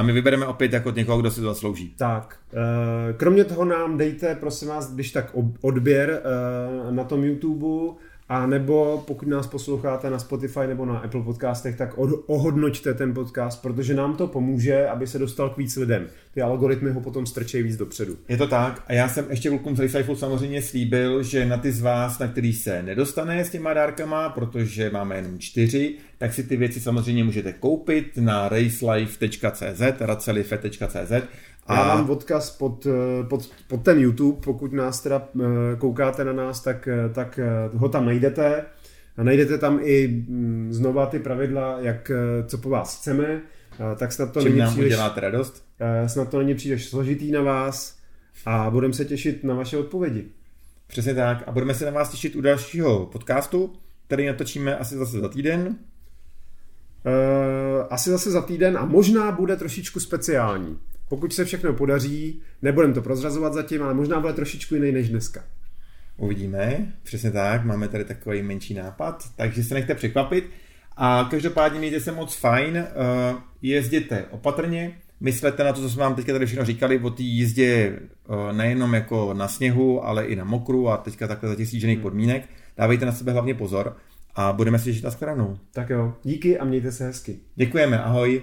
A my vybereme opět jako někoho, kdo si to zaslouží.
Tak, eh, kromě toho nám dejte, prosím vás, když tak odběr eh, na tom YouTube, a nebo pokud nás posloucháte na Spotify nebo na Apple podcastech, tak ohodnoťte ten podcast, protože nám to pomůže, aby se dostal k víc lidem. Ty algoritmy ho potom strčejí víc dopředu.
Je to tak. A já jsem ještě klukům z Race samozřejmě slíbil, že na ty z vás, na který se nedostane s těma dárkama, protože máme jenom čtyři, tak si ty věci samozřejmě můžete koupit na racelife.cz, racelife.cz.
Já mám odkaz pod, eh, pod, pod ten YouTube, pokud nás teda eh, koukáte na nás, tak, eh, tak ho tam najdete. A najdete tam i mm, znova ty pravidla, jak, co po vás chceme. Tak snad to
Čím
není
nám
příliš,
uděláte radost?
Snad to není příliš složitý na vás a budeme se těšit na vaše odpovědi.
Přesně tak. A budeme se na vás těšit u dalšího podcastu, který natočíme asi zase za týden.
Asi zase za týden a možná bude trošičku speciální. Pokud se všechno podaří, nebudem to prozrazovat zatím, ale možná bude trošičku jiný než dneska.
Uvidíme, přesně tak, máme tady takový menší nápad, takže se nechte překvapit. A každopádně mějte se moc fajn, uh, jezděte opatrně, myslete na to, co jsme vám teďka tady všechno říkali o té jízdě uh, nejenom jako na sněhu, ale i na mokru a teďka takhle za těch stížených hmm. podmínek. Dávejte na sebe hlavně pozor a budeme se těšit na shledanou.
Tak jo, díky a mějte se hezky.
Děkujeme, ahoj.